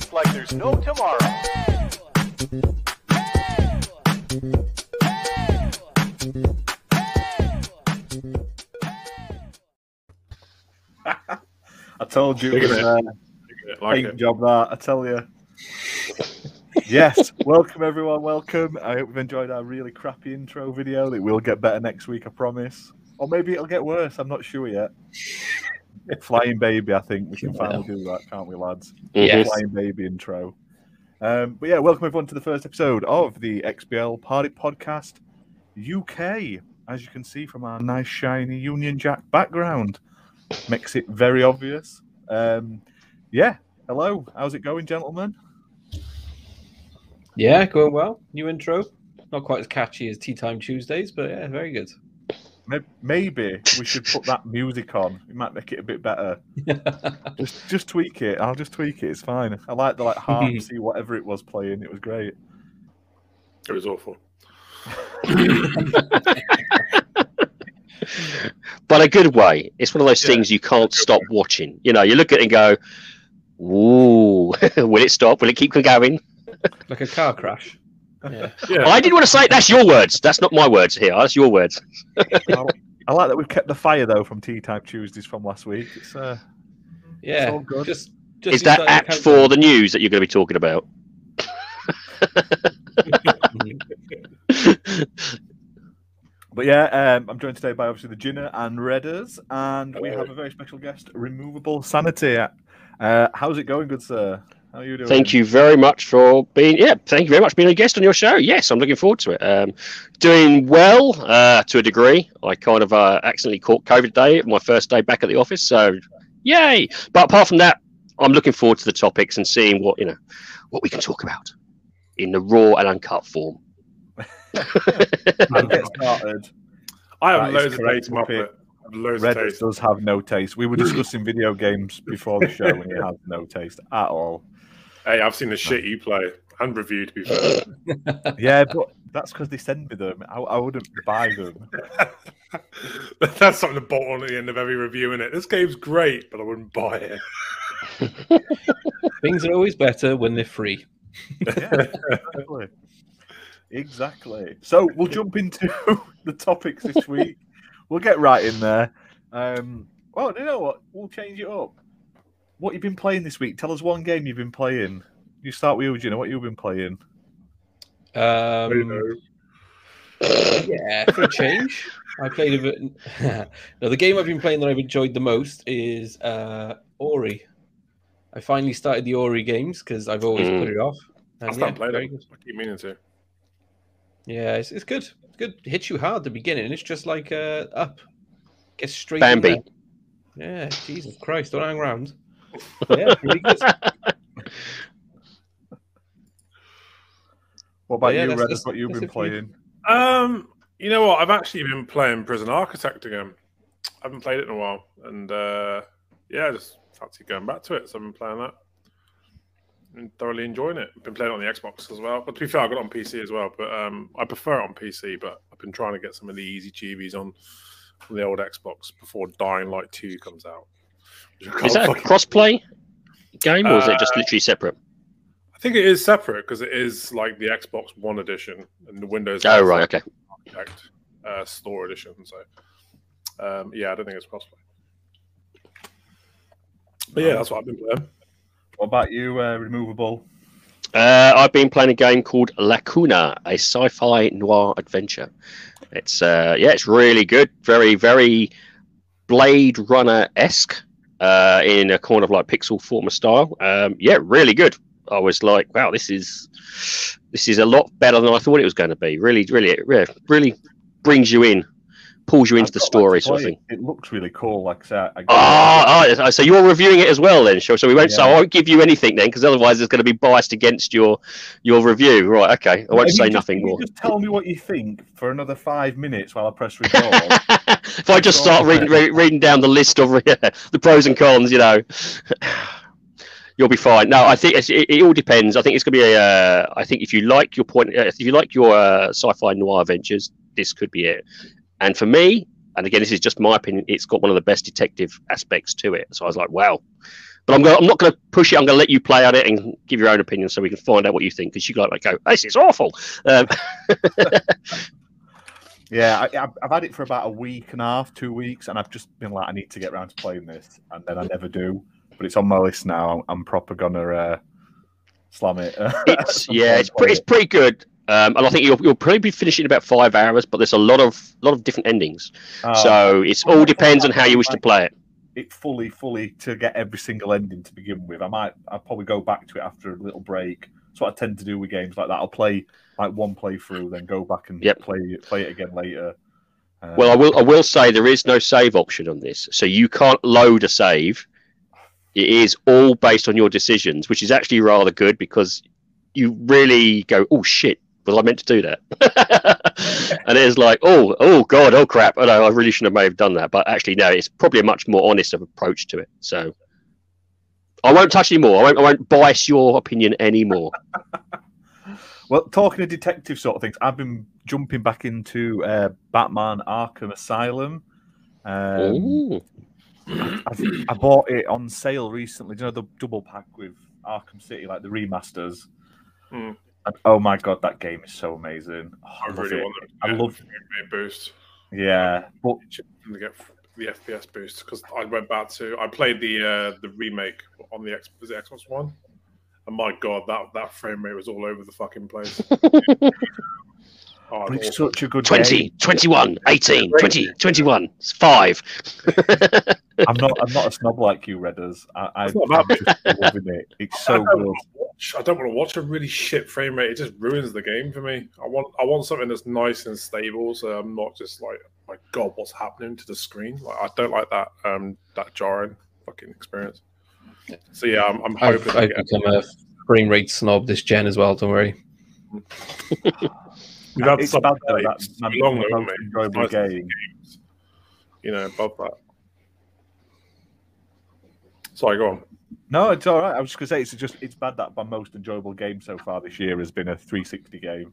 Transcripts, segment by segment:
experience like there's no tomorrow. I told you it Look was at a it. Like paint it. job that, I tell you. yes, welcome everyone, welcome. I hope you've enjoyed our really crappy intro video. It will get better next week, I promise. Or maybe it'll get worse, I'm not sure yet. Flying baby, I think we can finally do that, can't we, lads? Yes. Flying baby intro. Um, but yeah, welcome everyone to the first episode of the XBL Party Podcast UK. As you can see from our nice shiny Union Jack background, makes it very obvious. Um, yeah, hello, how's it going, gentlemen? Yeah, going well. New intro. Not quite as catchy as Tea Time Tuesdays, but yeah, very good. May- Maybe we should put that music on. It might make it a bit better. Just, just tweak it. I'll just tweak it. It's fine. I like the like harpsy, whatever it was playing. It was great. It was awful. but a good way. It's one of those Yeah. things you can't stop watching. You know, you look at it and go, "Ooh, will it stop? Will it keep going?" like a car crash. Yeah. Yeah. I didn't want to say. That's your words. That's not my words here. That's your words. I, I like that we've kept the fire though from Tea Time Tuesdays from last week. It's uh, Yeah. all good. Just, just Is that use apt for the news that you're going to be talking about? But yeah, um, I'm joined today by obviously the Ginner and Redders, and we have a very special guest, Removable Sanity. Uh, how's it going, good sir? How are you doing? Thank you very much for being. Yeah, thank you very much for being a guest on your show. Yes, I'm looking forward to it. Um, doing well uh, to a degree. I kind of uh, accidentally caught COVID day, my first day back at the office. So, yay! But apart from that, I'm looking forward to the topics and seeing what you know, what we can talk about in the raw and uncut form. I'll get started. I have is loads of correct, taste, Muppet. Muppet. I have Loads of taste. does have no taste. We were discussing video games before the show, and he has no taste at all. Hey, I've seen the shit you play and review. To be fair, Yeah, but that's because they send me them. I, I wouldn't buy them. that's something to bolt on at the end of every review. In it, this game's great, but I wouldn't buy it. Things are always better when they're free. Yeah, exactly. Exactly. So we'll jump into the topics this week. We'll get right in there. Um, well, you know what? We'll change it up. What you've been playing this week? Tell us one game you've been playing. You start with you, Gina. What you've been playing? Um, yeah, for a change, I played a bit. no, the game I've been playing that I've enjoyed the most is uh, Ori. I finally started the Ori games because I've always Mm. put it off. I And still yeah, played very it. good. I keep meaning to. Yeah, it's, it's good. It's good. It hits you hard at the beginning. It's just like uh, up. Get straight. Bambi. Yeah, Jesus Christ, don't hang around. Yeah. What about Yeah, you, Red? that's- What you've that's been it for playing? Um, you know what? I've actually been playing Prison Architect again. I haven't played it in a while, and uh, yeah, I just fancy going back to it. So I've been playing that and thoroughly enjoying it. I've Been playing it on the Xbox as well. But to be fair, I got it on PC as well. But um, I prefer it on PC. But I've been trying to get some of the easy GBs on, on the old Xbox before Dying Light Two comes out. Which I Is that a crossplay game, or is it just Uh, literally separate? I think it is separate because it is like the Xbox One edition and the Windows. Oh right, okay. Architect, uh, store edition. So, um, yeah, I don't think it's crossplay. But yeah, that's what I've been playing. What about you, uh, Removable? Uh, I've been playing a game called Lacuna, a sci-fi noir adventure. It's uh, yeah, it's really good. Very, very Blade Runner esque uh, in a kind of like pixel former style. Um, yeah, really good. I was like, wow, this is this is a lot better than I thought it was going to be. Really, really, really brings you in, pulls you into the story, to sort of thing. it. Looks really cool. Like said, I Ah, ah, so you're reviewing it as well, then, sure. So we won't. So I won't give you anything then, because otherwise it's going to be biased against your your review. Right? Okay. I won't If say just- nothing more. Just tell me what you think for another five minutes while I press record. if I just start reading, re- reading down the list of the pros and cons, you know, you'll be fine. No, I think it, it all depends. I think it's going to be a. Uh, I think if you like your point, uh, if you like your uh, sci-fi noir adventures, this could be it. And for me, and again, this is just my opinion, it's got one of the best detective aspects to it. So I was like, wow, But I'm going. I'm not going to push it. I'm going to let you play on it and give your own opinion, so we can find out what you think. Because you like, like go, this is awful. Um, Yeah, I, I've- I've had it for about a week and a half, two weeks, and I've just been like, I need to get around to playing this, and then I never do. But it's on my list now. I'm, I'm proper gonna uh, slam it. it's yeah, it's pretty, it's pretty good. Um, and I think you'll, you'll probably be finishing in about five hours, but there's a lot of lot of different endings. Oh, so it's all depends on how you wish to play it. it fully, fully to get every single ending to begin with. I might, I'll probably go back to it after a little break. That's what I tend to do with games like that. I'll play like one playthrough, then go back and Yep. play it, play it again later. Um, Well, I will I will say there is no save option on this, so you can't load a save. It is all based on your decisions, which is actually rather good because you really go, "Oh shit, was I meant to do that?" and it's like, "Oh, oh god, oh crap! Oh, no, I really shouldn't have may have done that." But actually, no, it's probably a much more honest of approach to it. So I won't touch anymore. I won't, I won't bias your opinion anymore. Well, talking of detective sort of things, I've been jumping back into uh, Batman Arkham Asylum. Um, Ooh. I've, I bought it on sale recently. Do you know the double pack with Arkham City, like the remasters? Hmm. And, oh my god, that game is so amazing. Oh, I I love really it. want them to I love- a frame boost. Yeah, but to get the FPS boost because I went back to I played the uh, the remake on the X was it Xbox One, and my god, that that frame rate was all over the fucking place. Oh, but it's awful. such a good 20, game. 21, 18, 20, 21, it's five. I'm not. I'm not a snob like you, Redders. I, I, It's not I'm just loving it. It's so don't good. want to watch. I don't want to watch a really shit frame rate. It just ruins the game for me. I want I want something that's nice and stable, so I'm not just like, my god, what's happening to the screen? Like I don't like that um that jarring fucking experience. So yeah, I'm, I'm I've, hoping. I I've become a frame rate snob this gen as well. Don't worry. we've It's about though, like, that's so my long, most enjoyable Nice game. games, you know, above that. Sorry, go on. No, it's all right. I was just gonna say it's just it's bad that my most enjoyable game so far this year has been a 360 game.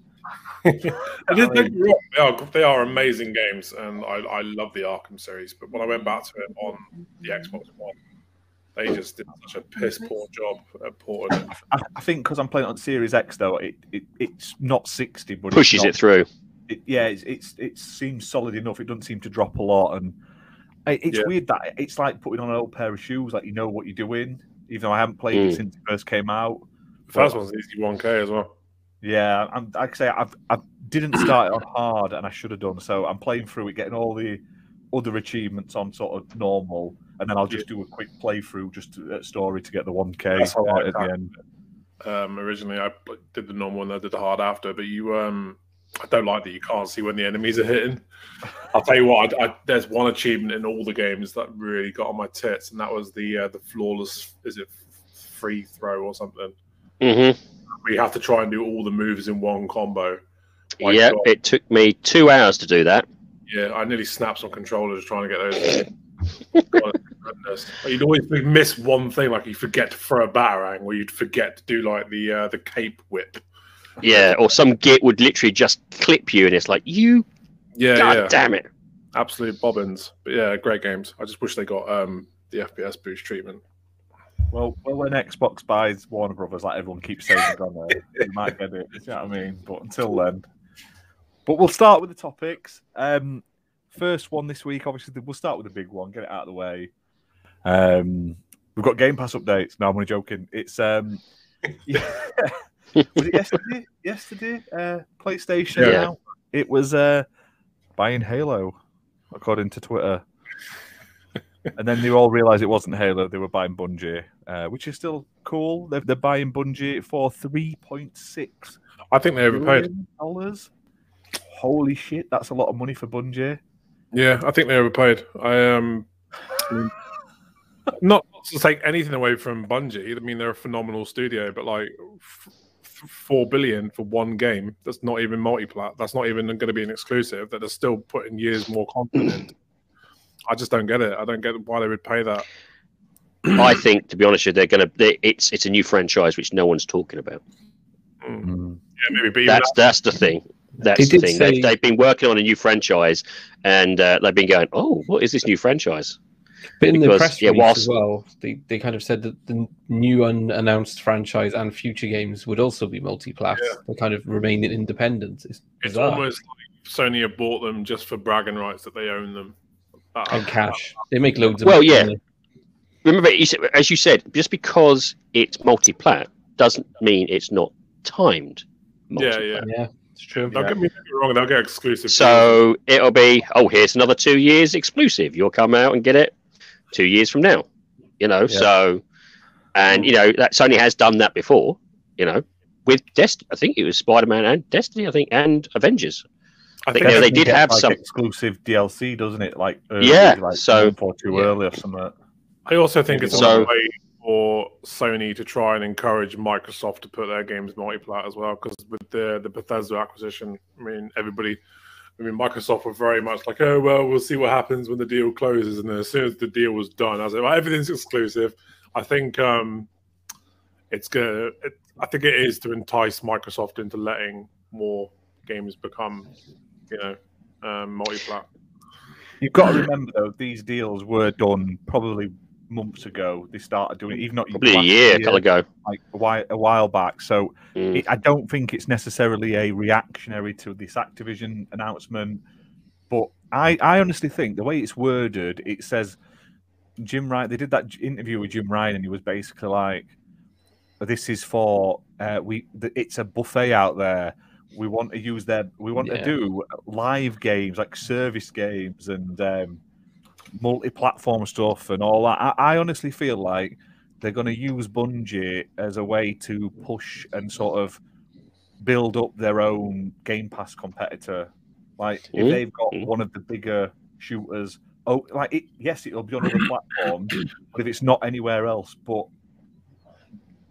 Get they are they are amazing games, and I, I love the Arkham series. But when I went back to it on the Xbox One, they just did such a piss poor job at porting it. I, I think because I'm playing on Series X though, it, it it's not 60, but Pushes it's not, it through. it, yeah, it's, it's it seems solid enough. It doesn't seem to drop a lot, and it, it's Yeah. weird that it's like putting on an old pair of shoes. Like you know what you're doing, even though I haven't played Mm. it since it first came out. The first one's easy 1K as well. Yeah, I'm like I say, I've I didn't start it on hard, and I should have done. So I'm playing through it, getting all the other achievements on sort of normal, and then I'll just do a quick playthrough just to, at story to get the 1K That's how I uh, at the can't- end. Um, originally, I did the normal and I did the hard after, but you, um, I don't like that you can't see when the enemies are hitting. I'll tell you what, I, I, there's one achievement in all the games that really got on my tits, and that was the uh, the flawless, is it free throw or something? hmm where you have to try and do all the moves in one combo. My Yeah, it took me two hours to do that. Yeah, I nearly snapped some controllers trying to get those. God, goodness. You'd always miss one thing, like you forget to throw a batarang, or you'd forget to do like the uh, the cape whip. Yeah, or some git would literally just clip you, and it's like, you, Yeah, god yeah, damn it. absolute bobbins. But yeah, great games. I just wish they got um the FPS boost treatment. Well, well, when Xbox buys Warner Brothers, like everyone keeps saying, it's on there, you might get it. You know what I mean? But until then, but we'll start with the topics. Um, first one this week, obviously, we'll start with the big one. Get it out of the way. Um, we've got Game Pass updates. No, I'm only joking. It's um, yeah. was it yesterday? Yesterday, uh, PlayStation. Yeah. Now? It was uh, buying Halo, according to Twitter. and then they all realised it wasn't Halo; they were buying Bungie, uh, which is still cool. They're, they're buying Bungie for three point six I think they overpaid. dollars. Holy shit, that's a lot of money for Bungie. Yeah, I think they overpaid. I um, not to take anything away from Bungie. I mean, they're a phenomenal studio, but like f- f- four billion for one game. That's not even multi-plat. That's not even going to be an exclusive. That they're still putting years more content. I just don't get it. I don't get why they would pay that. I think, to be honest, with you, they're going to. It's it's a new franchise which no one's talking about. Mm. Yeah, maybe. But even That's that's the thing. That's They the thing. say- They've, they've been working on a new franchise, and uh, they've been going, "Oh, what is this new franchise?" But in the Because, press yeah, release whilst- as well, they, they kind of said that the new unannounced franchise and future games would also be multi-plat. Yeah. They kind of remain independent. It's, It's almost like Sony have bought them just for bragging rights that they own them. That- and cash. They make loads of Well, money, yeah. Remember, as you said, just because it's multi-plat doesn't mean it's not timed. Yeah, multi-plat. yeah. they? yeah, it's true. Don't Yeah. get me wrong; they'll get exclusive. So it'll be, oh, here's another two years exclusive. You'll come out and get it two years from now. You know, Yeah. so and you know that Sony has done that before. You know, with Destiny, I think it was Spider-Man and Destiny. I think and Avengers. I think think they did have like, some- exclusive DLC, doesn't it? Like early, Yeah, like so- a month or two Yeah. early or something. I also think it's So- a way for Sony to try and encourage Microsoft to put their games multi-plat as well. Because with the the Bethesda acquisition, I mean, everybody, I mean, Microsoft were very much like, oh well, we'll see what happens when the deal closes. And as soon as the deal was done, I was like, well, everything's exclusive. I think um, it's gonna. It, I think it is to entice Microsoft into letting more games become, you know, um, multi-plat. You've got to remember though, these deals were done probably months ago. They started doing it, even not Probably a year, ago. like a while, a while back. So Mm. it, I don't think it's necessarily a reactionary to this Activision announcement, but I, I honestly think the way it's worded, it says Jim Ryan. They did that interview with Jim Ryan, and he was basically like, "This is for uh, we. It's a buffet out there. We want to use their. We want Yeah. to do live games like service games and um, multi-platform stuff and all that. I, I honestly feel like." they're going to use Bungie as a way to push and sort of build up their own Game Pass competitor. Like if Mm, they've got mm. one of the bigger shooters, oh, like it, yes, it'll be on other platforms, but if it's not anywhere else, but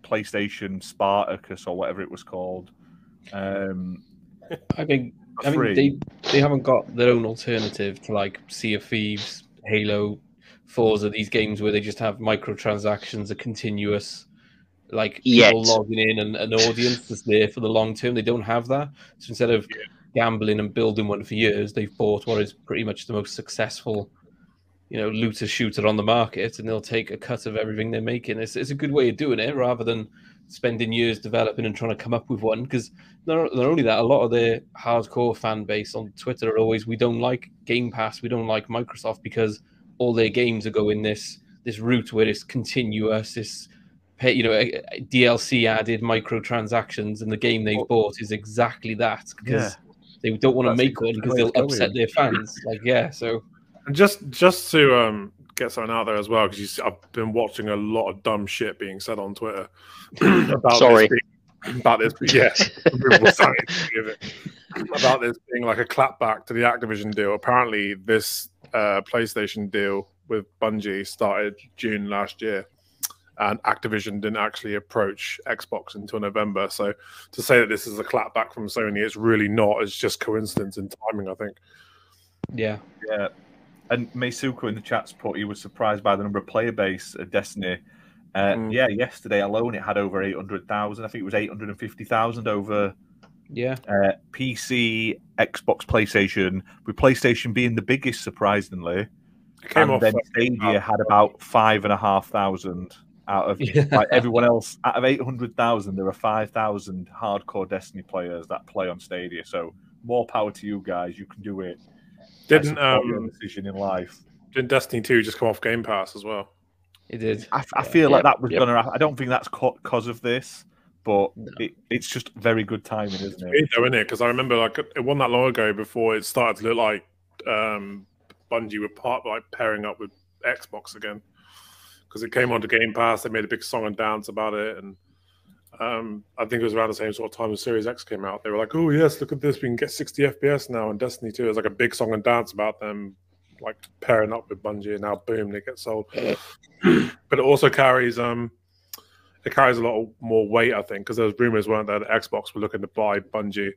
PlayStation Spartacus or whatever it was called, um, I think I mean they they haven't got their own alternative to like Sea of Thieves, Halo, Forza, these games where they just have microtransactions, a continuous like Yet. people logging in and an audience that's there for the long term. They don't have that. So instead of gambling and building one for years, they've bought what is pretty much the most successful, you know, looter shooter on the market, and they'll take a cut of everything they're making. It's, it's a good way of doing it rather than spending years developing and trying to come up with one. Because not, not only that, a lot of their hardcore fan base on Twitter are always, we don't like Game Pass, we don't like Microsoft because all their games are going this this route where it's continuous, this pay, you know, DLC added microtransactions, and the game they've bought is exactly that because they don't want to That's make one because they'll upset going. their fans. Like, yeah, so And just just to um, get something out there as well, because I've been watching a lot of dumb shit being said on Twitter about Sorry. this being, about this. Yeah, removable sign, give it. about this being like a clapback to the Activision deal. Apparently, this uh, PlayStation deal with Bungie started June last year, and Activision didn't actually approach Xbox until November. So to say that this is a clapback from Sony, it's really not. It's just coincidence in timing, I think. yeah, Yeah. And Meisuko in the chat's put he was surprised by the number of player base of Destiny. Uh, Mm. Yeah, yesterday alone it had over 800,000. I think it was 850,000 over yeah, uh, PC, Xbox, PlayStation, with PlayStation being the biggest, surprisingly. It came and then Stadia had about five and a half thousand out of Yeah. like everyone else. Out of 800,000, there are 5,000 hardcore Destiny players that play on Stadia. So more power to you guys. You can do it. I Didn't support your um, decision in life. didn't Destiny Two just come off Game Pass as well? it did. I, I Yeah. feel like Yeah, that was yep. gonna. I don't think that's because of this, but it, it's just very good timing, isn't it? Weird though, isn't it? Because I remember like it wasn't that long ago before it started to look like um, Bungie were part like pairing up with Xbox again. Because it came onto Game Pass, they made a big song and dance about it, and um, I think it was around the same sort of time as Series X came out. They were like, "Oh yes, look at this, we can get 60 FPS now." And Destiny 2 is like a big song and dance about them like pairing up with Bungie, and now boom, they get sold. but it also carries um, it carries a lot of more weight, I think, because those rumors weren't there that Xbox were looking to buy Bungie,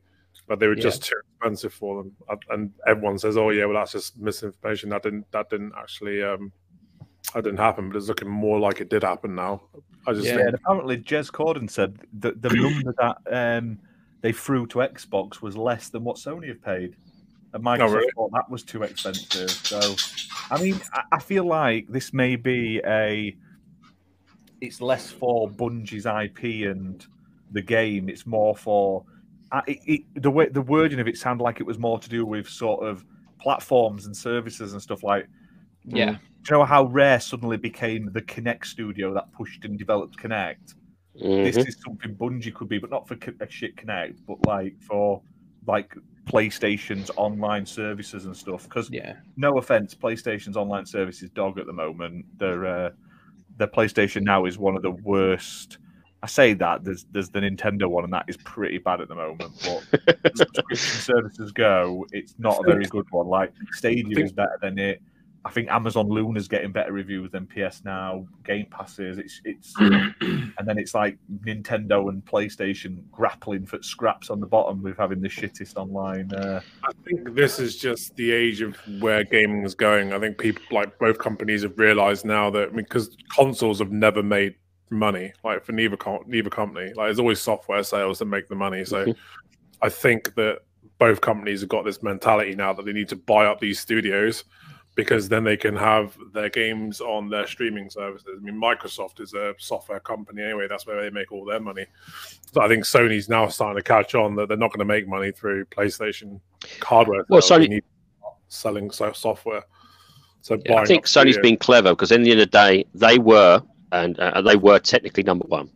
but they were Yeah. just too expensive for them. And- And everyone says, "Oh yeah, well that's just misinformation. That didn't that didn't actually um, that didn't happen." But it's looking more like it did happen now. I just Yeah. Yeah, think and apparently Jez Corden said that the number that um, they threw to Xbox was less than what Sony have paid. and Microsoft Oh, really? thought that was too expensive. So, I mean, I, I feel like this may be a. It's less for Bungie's IP and the game. It's more for. I- It, it, the way the wording of it sounded like it was more to do with sort of platforms and services and stuff like. Yeah. Do you know how Rare suddenly became the Kinect studio that pushed and developed Kinect? this Mhm. is something Bungie could be, but not for a shit Kinect, but like for like PlayStation's online services and stuff. Because Yeah. no offense, PlayStation's online service is dog at the moment. Their uh, their PlayStation now is one of the worst. I say that there's there's the Nintendo one, and that is pretty bad at the moment. But subscription services go, it's not a very good one. Like Stadia is better than it. I think Amazon Luna's getting better reviews than PS Now. Game Passes, it's it's, and then it's like Nintendo and PlayStation grappling for scraps on the bottom with having the shittest online. Uh, I think this is just the age of where gaming is going. I think people like both companies have realized now that because consoles have never made money, like for neither com- neither company, like there's always software sales that make the money. So Mhm. I think that both companies have got this mentality now that they need to buy up these studios because then they can have their games on their streaming services. I mean, Microsoft is a software company anyway. That's where they make all their money. So I think Sony's now starting to catch on that they're not going to make money through PlayStation hardware. Well, Sony- need selling software. So Yeah, I think Sony's studios. been clever because in the end of the day, they were and uh, they were technically number one,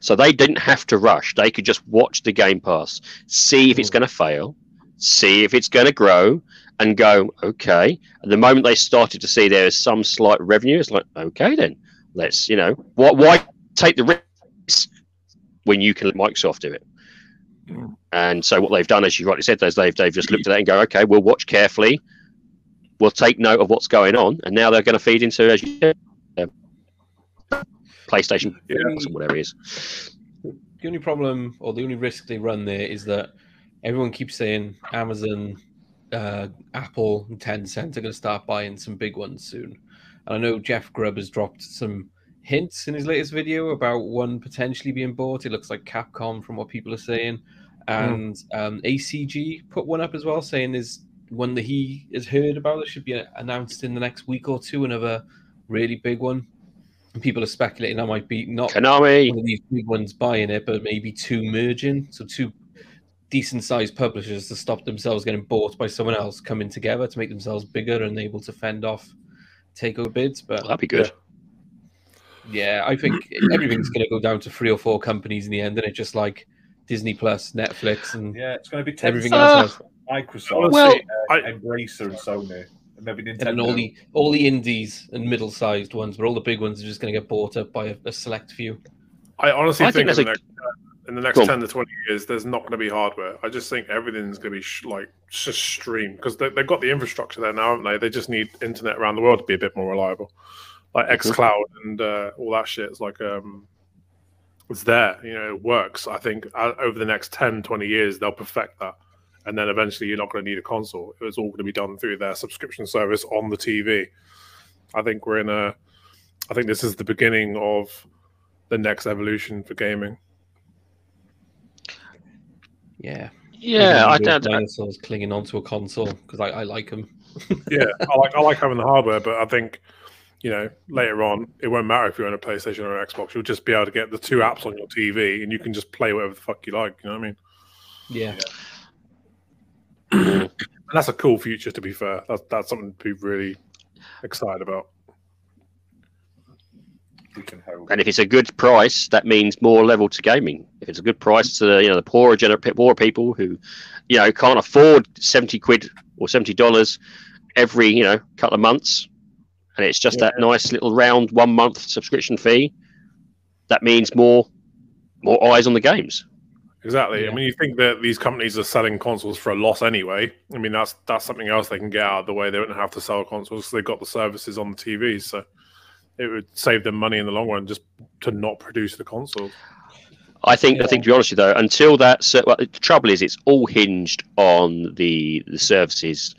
so they didn't have to rush. They could just watch the Game Pass, see if it's going to fail, see if it's going to grow, and go okay. And the moment they started to see there is some slight revenue, it's like okay then, let's you know why why take the risk when you can let Microsoft do it. Mm. And so what they've done, as you rightly said, is they've they've just looked at that and go, okay, we'll watch carefully, we'll take note of what's going on, and now they're going to feed into, as you said, uh, PlayStation Yeah. Or whatever it is. The only problem or the only risk they run there is that everyone keeps saying Amazon, uh, Apple, and Tencent are going to start buying some big ones soon. And I know Jeff Grubb has dropped some hints in his latest video about one potentially being bought. It looks like Capcom from what people are saying. And um, ACG put one up as well, saying there's one that he has heard about that should be announced in the next week or two. Another really big one. And people are speculating that might be not Konami, one of these big ones buying it, but maybe two merging. So two decent sized publishers to stop themselves getting bought by someone else coming together to make themselves bigger and able to fend off takeover bids. But that'd be good. yeah, I think everything's going to go down to three or four companies in the end, and it's just like Disney Plus, Netflix, and yeah, it's going to be everything Tencent, else. Microsoft, Well, uh, I- Embracer, and Sony, and maybe Nintendo. And all the all the indies and middle sized ones, but all the big ones are just going to get bought up by a, a select few. I honestly I think think, in, there's the next, uh, in the next Go on. 10 to 20 years, there's not going to be hardware. I just think everything's going to be sh- like just stream because they, they've got the infrastructure there now, haven't they? They just need internet around the world to be a bit more reliable. Like xCloud and uh, all that shit is like, um, it's there, you know, it works. I think uh, over the next 10, 20 years, they'll perfect that. And then eventually you're not going to need a console. It's all going to be done through their subscription service on the TV. I think we're in a, I think this is the beginning of the next evolution for gaming. Yeah, Yeah, I Those don't. I- dinosaurs clinging onto a console because I, I like them. yeah, I like I like having the hardware, but I think you know later on it won't matter if you're on a PlayStation or an Xbox. You'll just be able to get the two apps on your TV, and you can just play whatever the fuck you like. You know what I mean? Yeah, And that's a cool future. To be fair, that's that's something to be really excited about. We can hope. And if it's a good price, that means more level to gaming. If it's a good price to the, you know the poorer gener- poorer people who, you know, can't afford seventy quid or seventy dollars every you know couple of months, and it's just that nice little round one month subscription fee, that means more more eyes on the games. Exactly. Yeah. I mean, you think that these companies are selling consoles for a loss anyway. I mean, that's that's something else they can get out of the way. They don't have to sell consoles. 'cause They've got the services on the TVs, so it would save them money in the long run just to not produce the console. I think I think to be honest with you though, until that well, the trouble is it's all hinged on the the services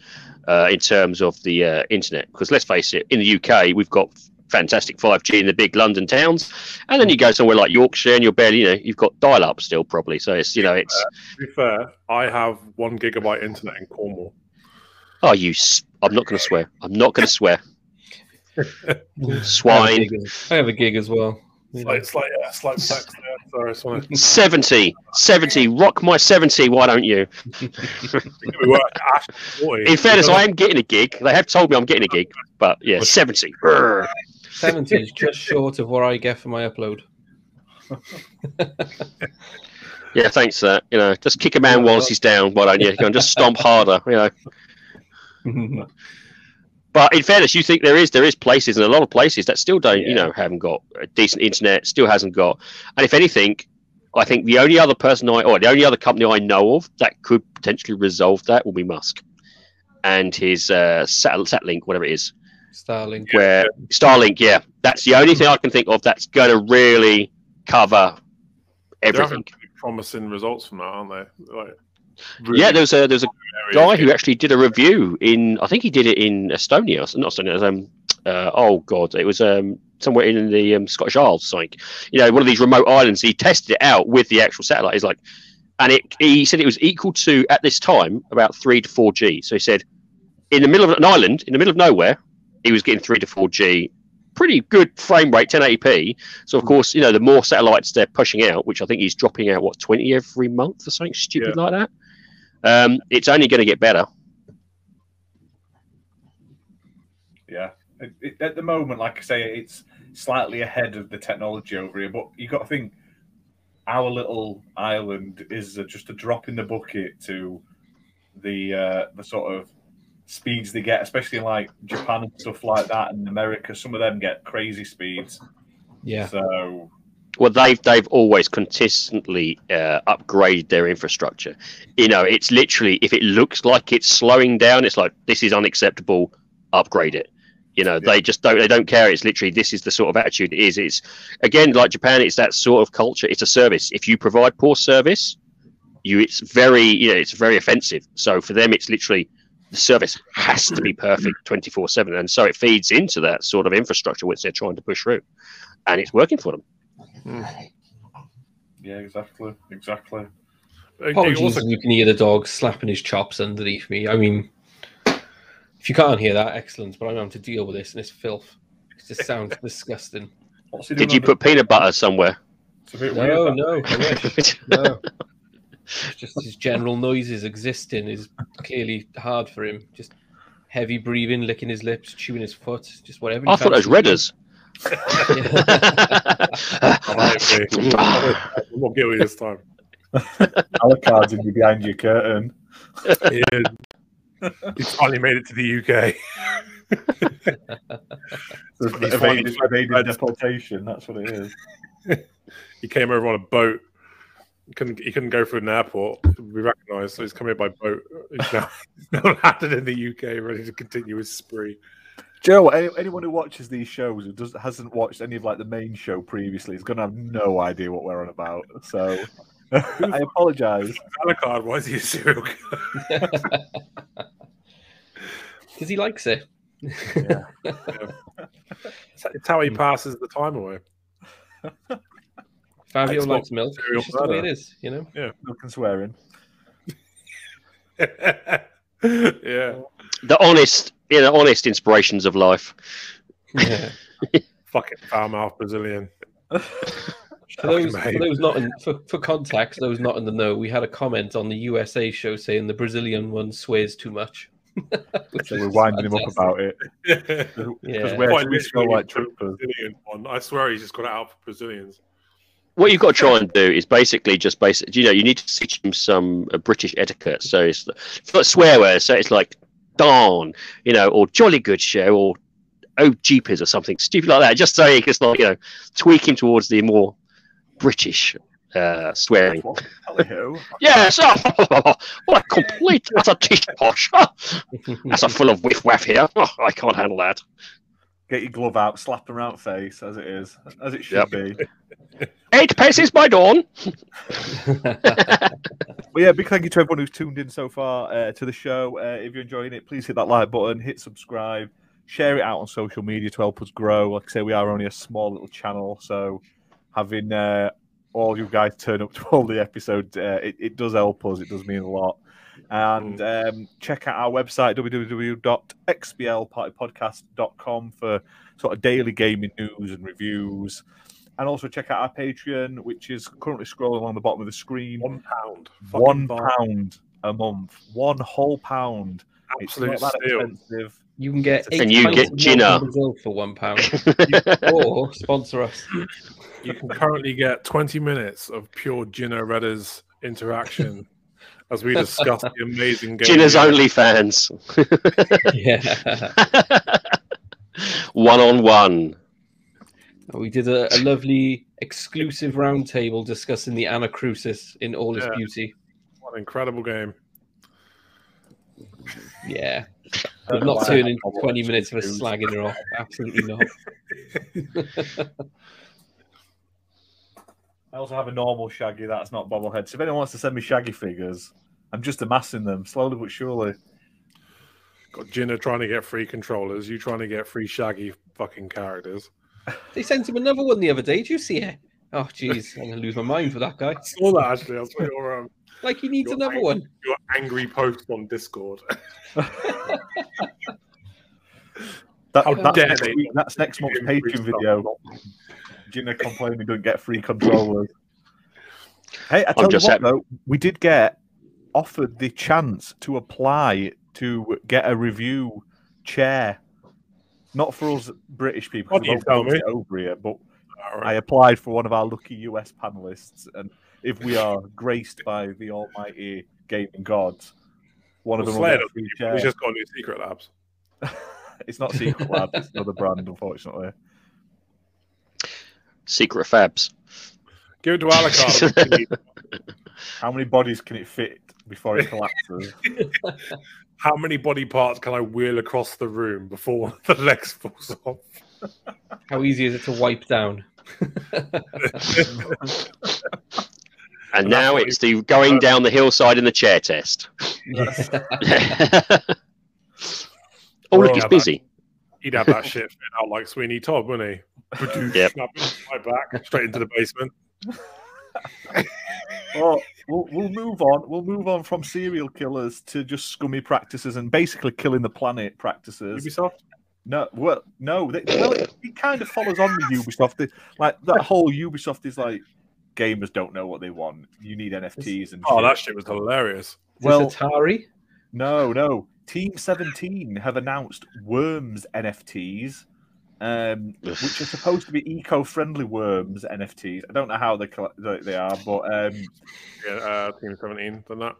uh, in terms of the uh, internet. Because let's face it, in the UK we've got fantastic 5G in the big London towns, and then you go somewhere like Yorkshire and you're barely you know you've got dial up still probably. So it's you know it's To be fair, I have one gigabyte internet in Cornwall, Oh, you! s- I'm not going to swear. I'm not going to swear. I have a Swine. gig as- I have a gig as well. you know. Slight, slight, yeah, slight sex there. Sorry, sorry. 70. 70. Rock my 70. Why don't you? We were Ash 40. In fairness, I am getting a gig. They have told me I'm getting a gig, but yeah, 70. 70 is just short of what I get for my upload. Yeah, thanks for that. You know, just kick a man whilst he's down. Why don't you? Go and just stomp harder. You know. But in fairness, you think there is there is places and a lot of places that still don't, you know, haven't got a decent internet, still hasn't got. And if anything, I think the only other person I or the only other company I know of that could potentially resolve that will be Musk and his uh, sat- Satlink, whatever it is, Starlink. where Starlink. Yeah, that's the only thing I can think of that's going to really cover everything. promising results from that, aren't they? Like, Yeah, there's a there's a guy who actually did a review in I think he did it in Estonia, not Estonia. Um, uh, oh god, it was um somewhere in the um, Scottish Isles, like you know one of these remote islands. He tested it out with the actual satellite. He's like, and it he said it was equal to at this time about three to four G. So he said in the middle of an island, in the middle of nowhere, he was getting three to four G. Pretty good frame rate, 1080p. So of course, you know the more satellites they're pushing out, which I think he's dropping out what 20 every month or something stupid like that. Um, it's only going to get better. Yeah. It, it, at the moment, like I say, it's slightly ahead of the technology over here, but you've got to think our little island is uh, just a drop in the bucket to the uh, the sort of speeds they get, especially in like Japan and stuff like that, and America. Some of them get crazy speeds. Yeah. So Well, they've they've always consistently uh, upgraded their infrastructure. You know, it's literally if it looks like it's slowing down, it's like this is unacceptable. Upgrade it. You know, they just don't they don't care. It's literally this is the sort of attitude it is. It's again like Japan. It's that sort of culture. It's a service. If you provide poor service, you it's very you know it's very offensive. So for them, it's literally the service has to be perfect 24 7 and so it feeds into that sort of infrastructure which they're trying to push through and it's working for them yeah, exactly, exactly. Oh, it- it Apologies also- if you can hear the dog slapping his chops underneath me. I mean, if you can't hear that, excellent. But I'm having to deal with this and it's filth. It just sounds disgusting. What's he doing did you on put peanut butter somewhere It's a bit No, weird. no, I wish. No. It's just his general noises existing is clearly hard for him. Just heavy breathing, licking his lips, chewing his foot, just whatever. I thought it was fancies. I might agree. Ah. I'm not guilty this time. Alucard's in you behind your curtain. He. He finally made it to the UK. He's evaded, finally- evaded deportation. That's what it is. He came over on a boat. He couldn't, he couldn't go through an airport to be recognised, so he's coming here by boat. He's now, he's now landed in the UK, ready to continue his spree. Joe, any, anyone who watches these shows who does, hasn't watched any of like the main show previously is going to have no idea what we're on about. So I apologise. Alucard, why is he a serial killer? Because he likes it. Yeah. It's, it's how he passes the time away. Fabio likes milk. It's just the way it murder. is, you know. Yeah, milk and swearing. yeah, the honest you know honest inspirations of life Yeah. fucking foul mouth Brazilian. For those, for those not in for, for context, those not in the know, we had a comment on the USA show saying the Brazilian one swears too much. So we're winding him up about it. Yeah. Because Yeah. we're, Quite we smell like the troopers. Brazilian one. I swear he's just got it out for Brazilians. what you've got to try and do is basically just basic you know you need to teach him some uh, british etiquette so it's it's not swear words so it's like darn you know or jolly good show or oh jeepers or something stupid like that just so you can like you know tweak him towards the more british uh swearing. Yes, what a complete a tish posh. That's a full of whiff waff here. Oh, I can't handle that. Get your glove out, slap him around face as it is, as it should Yep. be. Eight paces by dawn. Well, yeah, big thank you to everyone who's tuned in so far uh, to the show. Uh, if you're enjoying it, please hit that like button, hit subscribe, share it out on social media to help us grow. Like I say, we are only a small little channel, so having uh, all you guys turn up to all the episodes. Uh, it, it does help us. It does mean a lot. And um, check out our website, www.xblpartypodcast.com for sort of daily gaming news and reviews. And also check out our Patreon, which is currently scrolling along the bottom of the screen. One pound. One Fucking bar- pound a month. One whole pound. Absolute it's not that steal. expensive. You can get And you pints get of Gina. Brazil for one pound, or sponsor us. You can currently get 20 minutes of pure Gino Redders interaction as we discuss the amazing game. Ginner's only fans. Yeah, one on one. we did a, a lovely exclusive roundtable discussing the Anacrusis in all its Yeah. beauty. What an incredible game. Yeah, Don't but not why turn I into twenty minutes of us slagging her off. Absolutely not. I also have a normal Shaggy that's not bobblehead. So if anyone wants to send me Shaggy figures, I'm just amassing them slowly but surely. Got Gino trying to get free controllers, you trying to get free Shaggy fucking characters. They sent him another one the other day. Did you see it? Oh, jeez, I'm gonna lose my mind for that guy. I saw that actually. I saw your, um, Like he needs You're another right. one. your angry post on Discord. That, How that's, dare next they. that's next month's Free Patreon video. Gina complaining he doesn't get free controllers. Hey, I tell you just what happy- though, we did get offered the chance to apply to get a review chair. Not for us British people, What 'cause do you tell me? over here, but All I applied for one of our lucky US panelists, and if we are graced by the almighty gaming gods, one of them will Slayer get a free We chair. just got new Secret Labs. it's not Secret Labs, it's another brand, unfortunately. Secret Fabs. Give it to Alucard. How many bodies can it fit before it collapses? How many body parts can I wheel across the room before one of the legs falls off? How easy is it to wipe down? And And now it's the going uh, down the hillside in the chair test. oh, look, he's yeah, busy. He'd have that shit out like Sweeney Todd, wouldn't he? Yep. Snap it right back, straight into the basement. Well, we'll we'll move on. We'll move on from serial killers to just scummy practices and basically killing the planet practices. Ubisoft? No, well, no. They, well, it, it kind of follows on with Ubisoft. They, like that whole Ubisoft is like gamers don't know what they want. You need NFTs and Oh, shit. that shit was hilarious. Well- well, Atari. No, no. Team 17 have announced Worms NFTs, um, which are supposed to be eco-friendly Worms NFTs. I don't know how they they are, but um, Yeah, uh, Team 17 done that.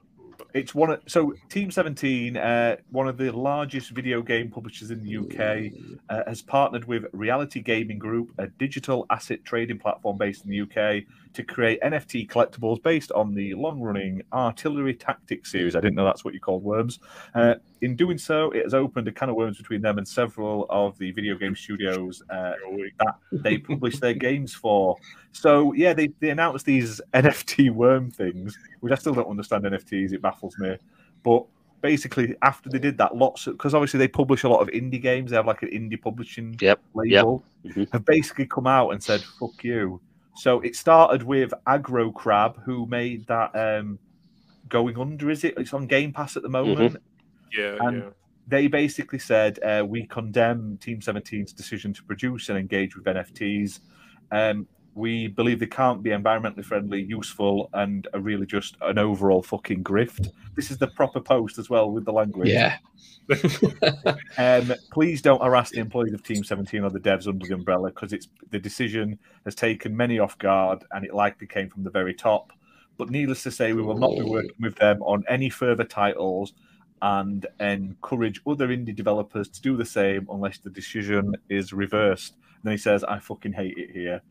it's one. Of, so Team 17, uh, one of the largest video game publishers in the UK, uh, has partnered with Reality Gaming Group, a digital asset trading platform based in the UK, to create NFT collectibles based on the long-running Artillery Tactics series. I didn't know that's what you called Worms. Uh, in doing so, it has opened a can of worms between them and several of the video game studios uh, that they publish their games for. So yeah, they, they announced these NFT worm things, which I still don't understand NFTs. It baffles me. But basically, after they did that, lots because obviously they publish a lot of indie games. They have like an indie publishing Yep, label. Mhm. Have basically come out and said "fuck you." So it started with Aggro Crab, who made that um, going under. Is it? It's on Game Pass at the moment Yeah, And- yeah. they basically said uh, we condemn Team 17's decision to produce and engage with NFTs. Um, we believe they can't be environmentally friendly, useful, and are really just an overall fucking grift. This is the proper post as well with the language. Yeah. Um, please don't harass the employees of Team 17 or the devs under the umbrella because it's the decision has taken many off guard and it likely came from the very top. But needless to say, we will not be working with them on any further titles and encourage other indie developers to do the same unless the decision is reversed. And then he says, I fucking hate it here.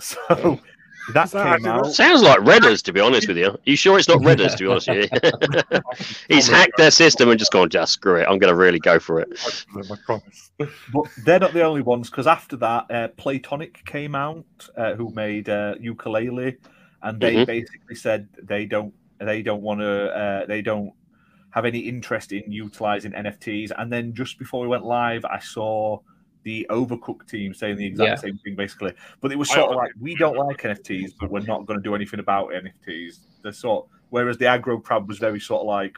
So that Is that came out. Sounds like Redders, to be honest with you. Are you sure it's not Redders, to be honest with you? He's hacked their system and just gone, just screw it. I'm going to really go for it. I promise. But they're not the only ones because after that, uh, Playtonic came out, uh, who made uh, Yooka-Laylee, and they Mhm. basically said they don't they don't want to uh, they don't have any interest in utilizing NFTs. And then just before we went live, I saw the Overcooked team saying the exact Yeah. same thing basically. But it was I sort of like we don't like NFTs, but we're not going to do anything about NFTs. The sort whereas the Aggro Crab was very sort of like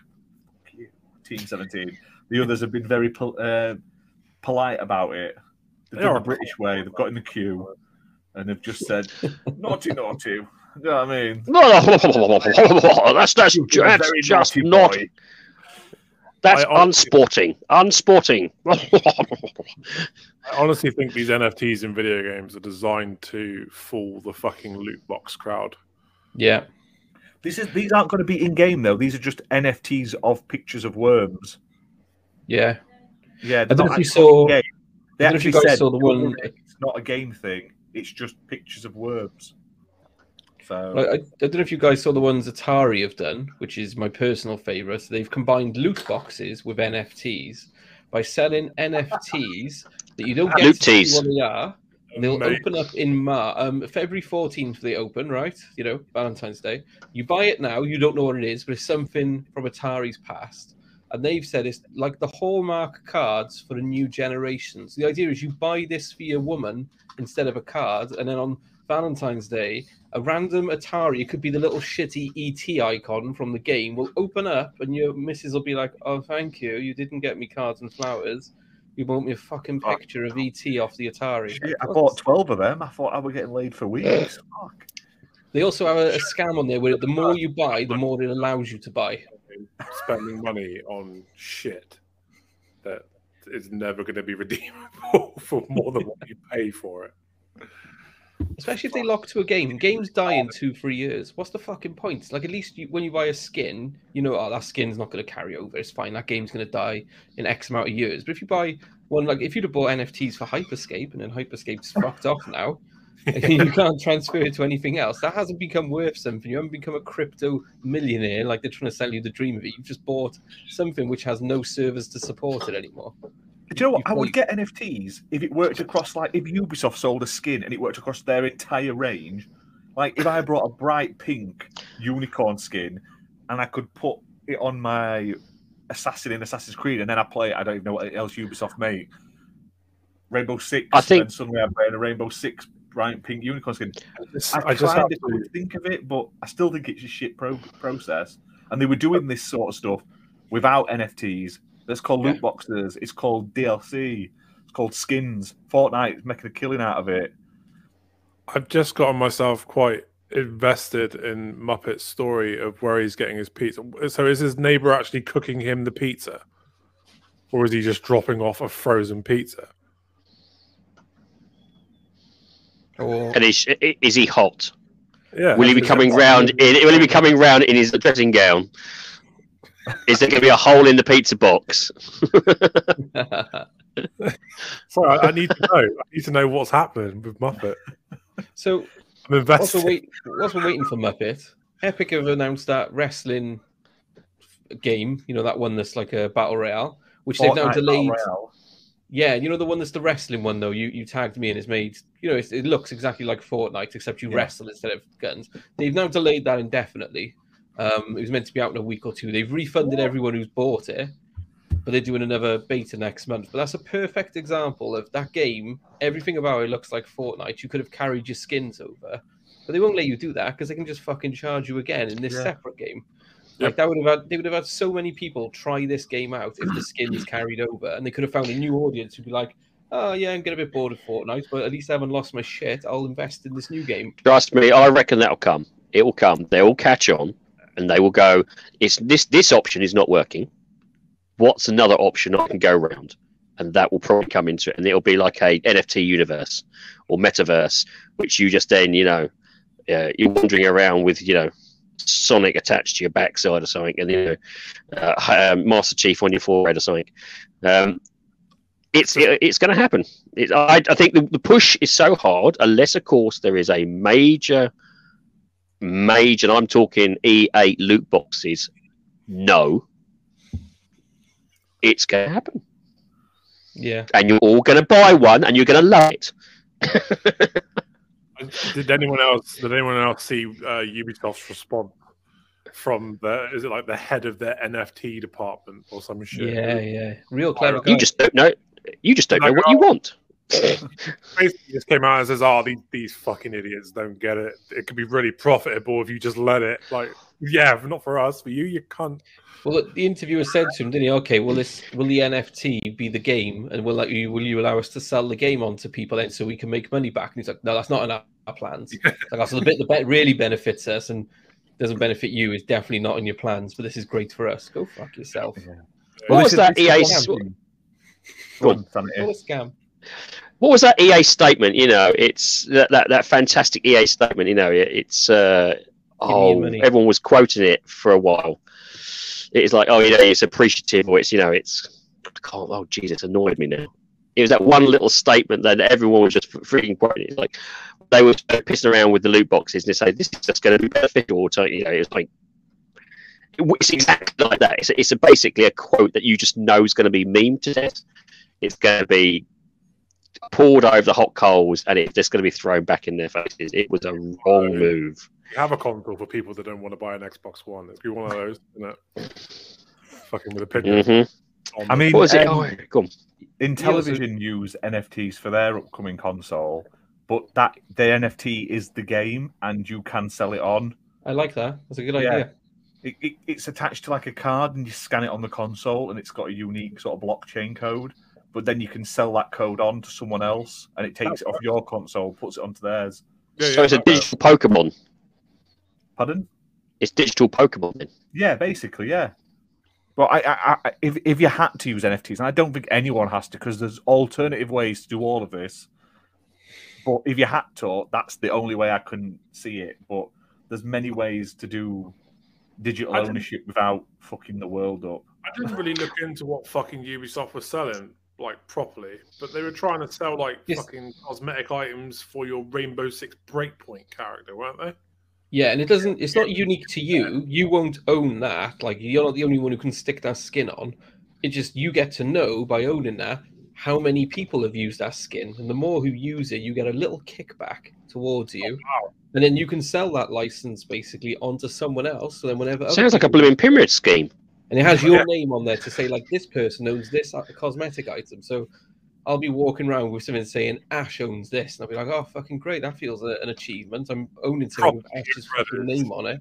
Team Seventeen. The others have been very pol- uh, polite about it. They've They done are the British way. They've got in the queue and they've just said naughty, naughty. You know what I mean? that's that's, You're a that's very just naughty not. Boy. That's I honestly- unsporting. Unsporting. I honestly think these NFTs in video games are designed to fool the fucking loot box crowd. Yeah. This is these aren't going to be in game though. These are just NFTs of pictures of worms. Yeah. Yeah, I don't know if you saw. game. They I don't know if you actually guys said saw the one- It's not a game thing. It's just pictures of worms. So I, I, I don't know if you guys saw the ones Atari have done, which is my personal favorite. So they've combined loot boxes with NFTs by selling NFTs that you don't get Loot to see what they are. And they'll Mate, open up in Mar um, February 14th. They open, right? You know, Valentine's Day. You buy it now. You don't know what it is, but it's something from Atari's past. And they've said it's like the hallmark cards for the new generations. The idea is you buy this for your woman instead of a card, and then on Valentine's Day, a random Atari, it could be the little shitty ET icon from the game, will open up, and your missus will be like, "Oh, thank you. You didn't get me cards and flowers. You bought me a fucking picture of ET off the Atari." Shit, I bought twelve of them. I thought I was getting laid for weeks. Fuck. They also have a, a scam on there where the more you buy, the more it allows you to buy. spending money on shit that is never going to be redeemable for more than what you pay for it. Especially if they lock to a game. Games die in two, three years. What's the fucking point? Like, at least you, when you buy a skin, you know, oh, that skin's not going to carry over. It's fine. That game's going to die in X amount of years. But if you buy one, like, if you'd have bought NFTs for Hyperscape and then Hyperscape's fucked off now, you can't transfer it to anything else, that hasn't become worth something. You haven't become a crypto millionaire like they're trying to sell you the dream of it. You've just bought something which has no servers to support it anymore. Do you know what? I would get NFTs if it worked across like if Ubisoft sold a skin and it worked across their entire range. Like if I brought a bright pink unicorn skin and I could put it on my assassin in Assassin's Creed and then I play it, I don't even know what else Ubisoft made. Rainbow Six. I think- and suddenly I'm wearing a Rainbow Six bright pink unicorn skin. This- I, I just kind have of to, think of it, but I still think it's a shit pro- process. And they were doing this sort of stuff without NFTs. That's called loot boxes. It's called DLC. It's called skins. Fortnite is making a killing out of it. I've just gotten myself quite invested in Muppet's story of where he's getting his pizza. So is his neighbor actually cooking him the pizza? Or is he just dropping off a frozen pizza? Or and is, is he hot? Yeah. Will he be coming round? In, will he be coming round in his dressing gown? Is there going to be a hole in the pizza box? Sorry, I, I need to know. I need to know what's happening with Muppet. so I'm Whilst we're, wait, whilst we're waiting for Muppet, Epic have announced that wrestling game. You know that one that's like a battle royale, which they've oh, now delayed. Yeah, you know the one that's the wrestling one though. You you tagged me and it's made. You know it's, it looks exactly like Fortnite except you Yeah. wrestle instead of guns. They've now delayed that indefinitely. Um, it was meant to be out in a week or two. They've refunded everyone who's bought it, but they're doing another beta next month. But that's a perfect example of that game. Everything about it looks like Fortnite. You could have carried your skins over, but they won't let you do that because they can just fucking charge you again in this Yeah. separate game. Yep. Like that would have had, they would have had so many people try this game out if the skins carried over, and they could have found a new audience who'd be like, "Oh yeah, I'm getting a bit bored of Fortnite, but at least I haven't lost my shit. I'll invest in this new game." Trust me, I reckon that'll come. It will come. They will catch on, and they will go. It's this. This option is not working. What's another option I can go around? And that will probably come into it, and it'll be like a NFT universe or metaverse, which you just then, you know, uh, you're wandering around with, you know, Sonic attached to your backside or something, and you know, uh, um, Master Chief on your forehead or something. Um, it's it, it's going to happen. It, I, I think the, the push is so hard, unless of course there is a major, major. And I'm talking EA loot boxes. No, it's going to happen, Yeah, and you're all going to buy one, and you're going to love it. Did anyone else? Did anyone else see uh, Ubisoft's response from the? Is it like the head of their NFT department or some shit? yeah, yeah. Real clever. You guy. just don't know. You just don't know what you want. Basically, just came out and says, "Oh, these, these fucking idiots don't get it. It could be really profitable if you just let it." Like, yeah, not for us, for you, you can't. Well, the interviewer said to him, didn't he? Okay, will this will the NFT be the game, and will like you will you allow us to sell the game on to people then so we can make money back? And he's like, no, that's not in our, our plans. like, so the bit that really benefits us and doesn't benefit you is definitely not in your plans. But this is great for us. Go fuck yourself. What was that this EA what sw- Go Go on. on, What a scam. What was that EA statement? You know, it's that that, that fantastic EA statement. You know, it, it's uh, oh, everyone was quoting it for a while. It's like, oh, you know, it's appreciative, or it's you know, it's oh, Jesus, annoyed me now. It was that one little statement that everyone was just freaking quoting. It's like they were pissing around with the loot boxes and they say this is just going to be beneficial. So you know, it's like it's exactly like that. It's, it's a, basically a quote that you just know is going to be meme to death. It's going to be poured over the hot coals and it's just going to be thrown back in their faces. It was a wrong move. You have a console for people that don't want to buy an Xbox One. It's be one of those, isn't it? Fucking with a pigeon. hmm I mean, What was it? um, Oh, go on. in Yeah, so- television use NFTs for their upcoming console, but that the NFT is the game and you can sell it on. I like that. That's a good Yeah. idea. It, it, it's attached to like a card and you scan it on the console and it's got a unique sort of blockchain code. But then you can sell that code on to someone else and it takes it off your console, puts it onto theirs. Yeah, so yeah, it's a that- digital Pokemon. Pardon? It's digital Pokemon then. Yeah, basically, yeah. But I, I, I, if if you had to use NFTs, and I don't think anyone has to, because there's alternative ways to do all of this. But if you had to, that's the only way I can see it. But there's many ways to do digital ownership without fucking the world up. I didn't really look into what fucking Ubisoft was selling like properly, but they were trying to sell like Yes. fucking cosmetic items for your Rainbow Six Breakpoint character, weren't they? Yeah, and it doesn't. It's not unique to you. You won't own that. Like you're not the only one who can stick that skin on. It just you get to know by owning that how many people have used that skin, and the more who use it, you get a little kickback towards you, oh, wow. and then you can sell that license basically onto someone else. So then whenever Sounds like a people- blooming pyramid scheme. And it has your Yeah. name on there to say like this person owns this cosmetic item. So I'll be walking around with something saying Ash owns this, and I'll be like, oh, fucking great, that feels a, an achievement. I'm owning something with Ash's fucking name on it.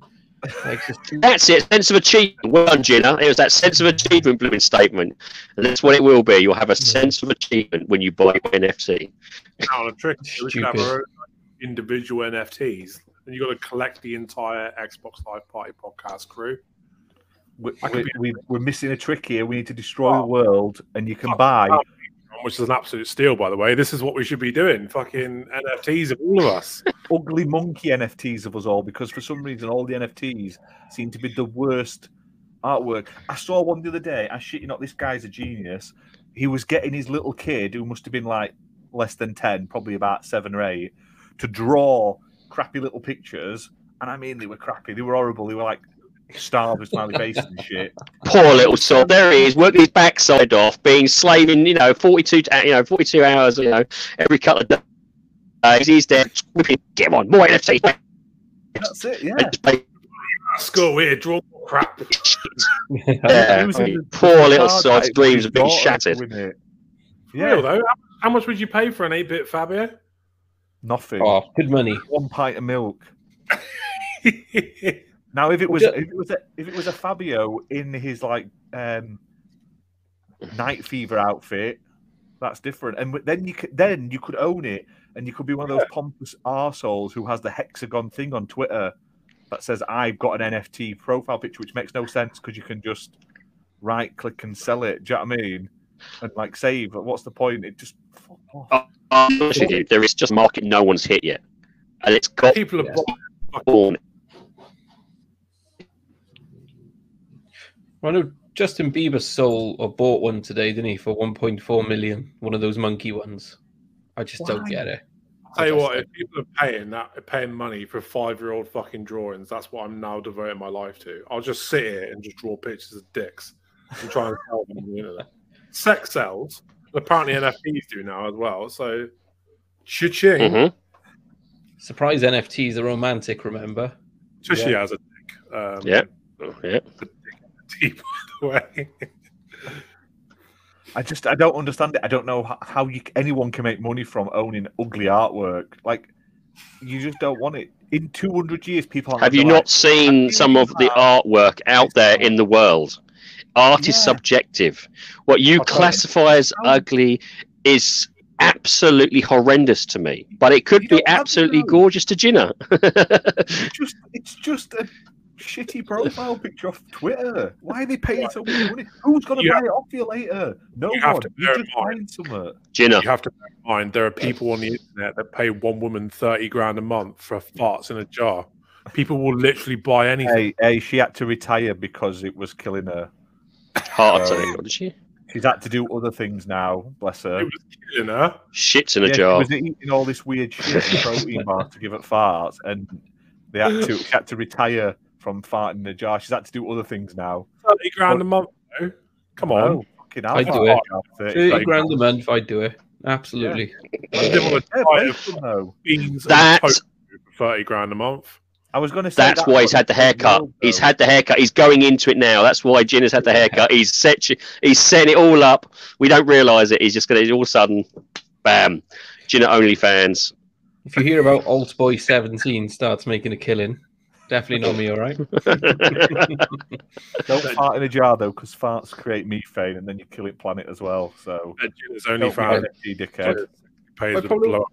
Like, just two- That's it. Sense of achievement. Well done, Gina. It was that sense of achievement blooming statement. And that's what it will be. You'll have a sense of achievement when you buy NFT. Now, the trick is we should have Stupid. our own like, individual NFTs, and you've got to collect the entire Xbox Live Party podcast crew. We, we, we, we're missing a trick here. We need to destroy the world, and you can buy. Which is an absolute steal, by the way. This is what we should be doing. Fucking NFTs of all of us. ugly monkey NFTs of us all because for some reason all the NFTs seem to be the worst artwork. I saw one the other day. I shit you not, this guy's a genius. He was getting his little kid, who must have been like less than ten, probably about seven or eight, to draw crappy little pictures. And I mean, they were crappy. They were horrible. They were like stars with smiley faces and shit. Poor little sod. There he is, working his backside off, being slaving, you know, 42, uh, you know, 42 hours, you know, every couple of days. He's there, whipping, get on, more NFTs. That's it. Yeah. And just Let's go here, draw crap. Yeah, Losing I mean, poor little card sod's back dreams with have been shattered. with it. Real Yeah, though. How, how much would you pay for an 8 bit Fabio? nothing. oh, good money. One pint of milk. Now, if it was if it was a, if it was a Fabio in his like um, night fever outfit, that's different. And then you could then you could own it, and you could be one of those pompous arseholes who has the hexagon thing on Twitter that says I've got an NFT profile picture, which makes no sense because you can just right click and sell it. Do you know what I mean? And like save. What's the point? It just fuck off. Oh. I'm honest with you, there is just market no one's hit yet. And it's got People are Yeah. born. I know Justin Bieber sold or bought one today, didn't he, for 1.4 million? One of those monkey ones. I just don't get it. Tell you what, if people are paying that, paying money for five-year-old fucking drawings, that's what I'm now devoting my life to. I'll just sit here and just draw pictures of dicks and try and sell them on the internet. Sex sells. Apparently, NFTs do now as well. So, cha-ching. Mhm. Surprise NFTs are romantic, remember? So she Yeah. has a dick. Um, Yeah. Oh, yeah. NFT, by the way. I just I don't understand it. I don't know how you anyone can make money from owning ugly artwork. Like you just don't want it. In 200 years, people Have you gonna not like, seen some of the artwork out there in the world? Art is subjective. What you I'll tell you. classify as ugly is absolutely horrendous to me, but it could You be don't to absolutely gorgeous to Gina. It's just it's just a shitty profile picture off Twitter. Why are they paying so much money? Who's gonna You buy have- it off you later? No you have one. to You're bear just in buying something. Gina, You have to bear in mind there are people on the internet that pay one woman thirty grand a month for farts in a jar. People will literally buy anything. Hey, hey, she had to retire because it was killing her. heart attack, what did she? She's had to do other things now. Bless her. It was killing her. Shits in a Yeah, jar. She was eating all this weird shit protein bars to give it farts, and they had to she had to retire from farting in a jar. She's had to do other things now. Thirty grand a month. Though. Come on. Oh, fucking hell, I'd do it. jar, 30 30 grand. grand a month, I'd do it. Absolutely. I live on a Yeah, diet pay though. beans That's thirty grand a month. I was going to say that's that, why he's had the haircut. world, He's had the haircut. He's going into it now. That's why Gina's had the haircut. He's set. He's setting it all up. We don't realise it. He's just going to all of a sudden, bam, Gina OnlyFans. If you hear about Alt Boy 17 starts making a killing, definitely not me, all right? Don't fart in a jar though, because farts create methane, and then you kill it planet as well. So And only be found dickhead. pays My the problem- blow up.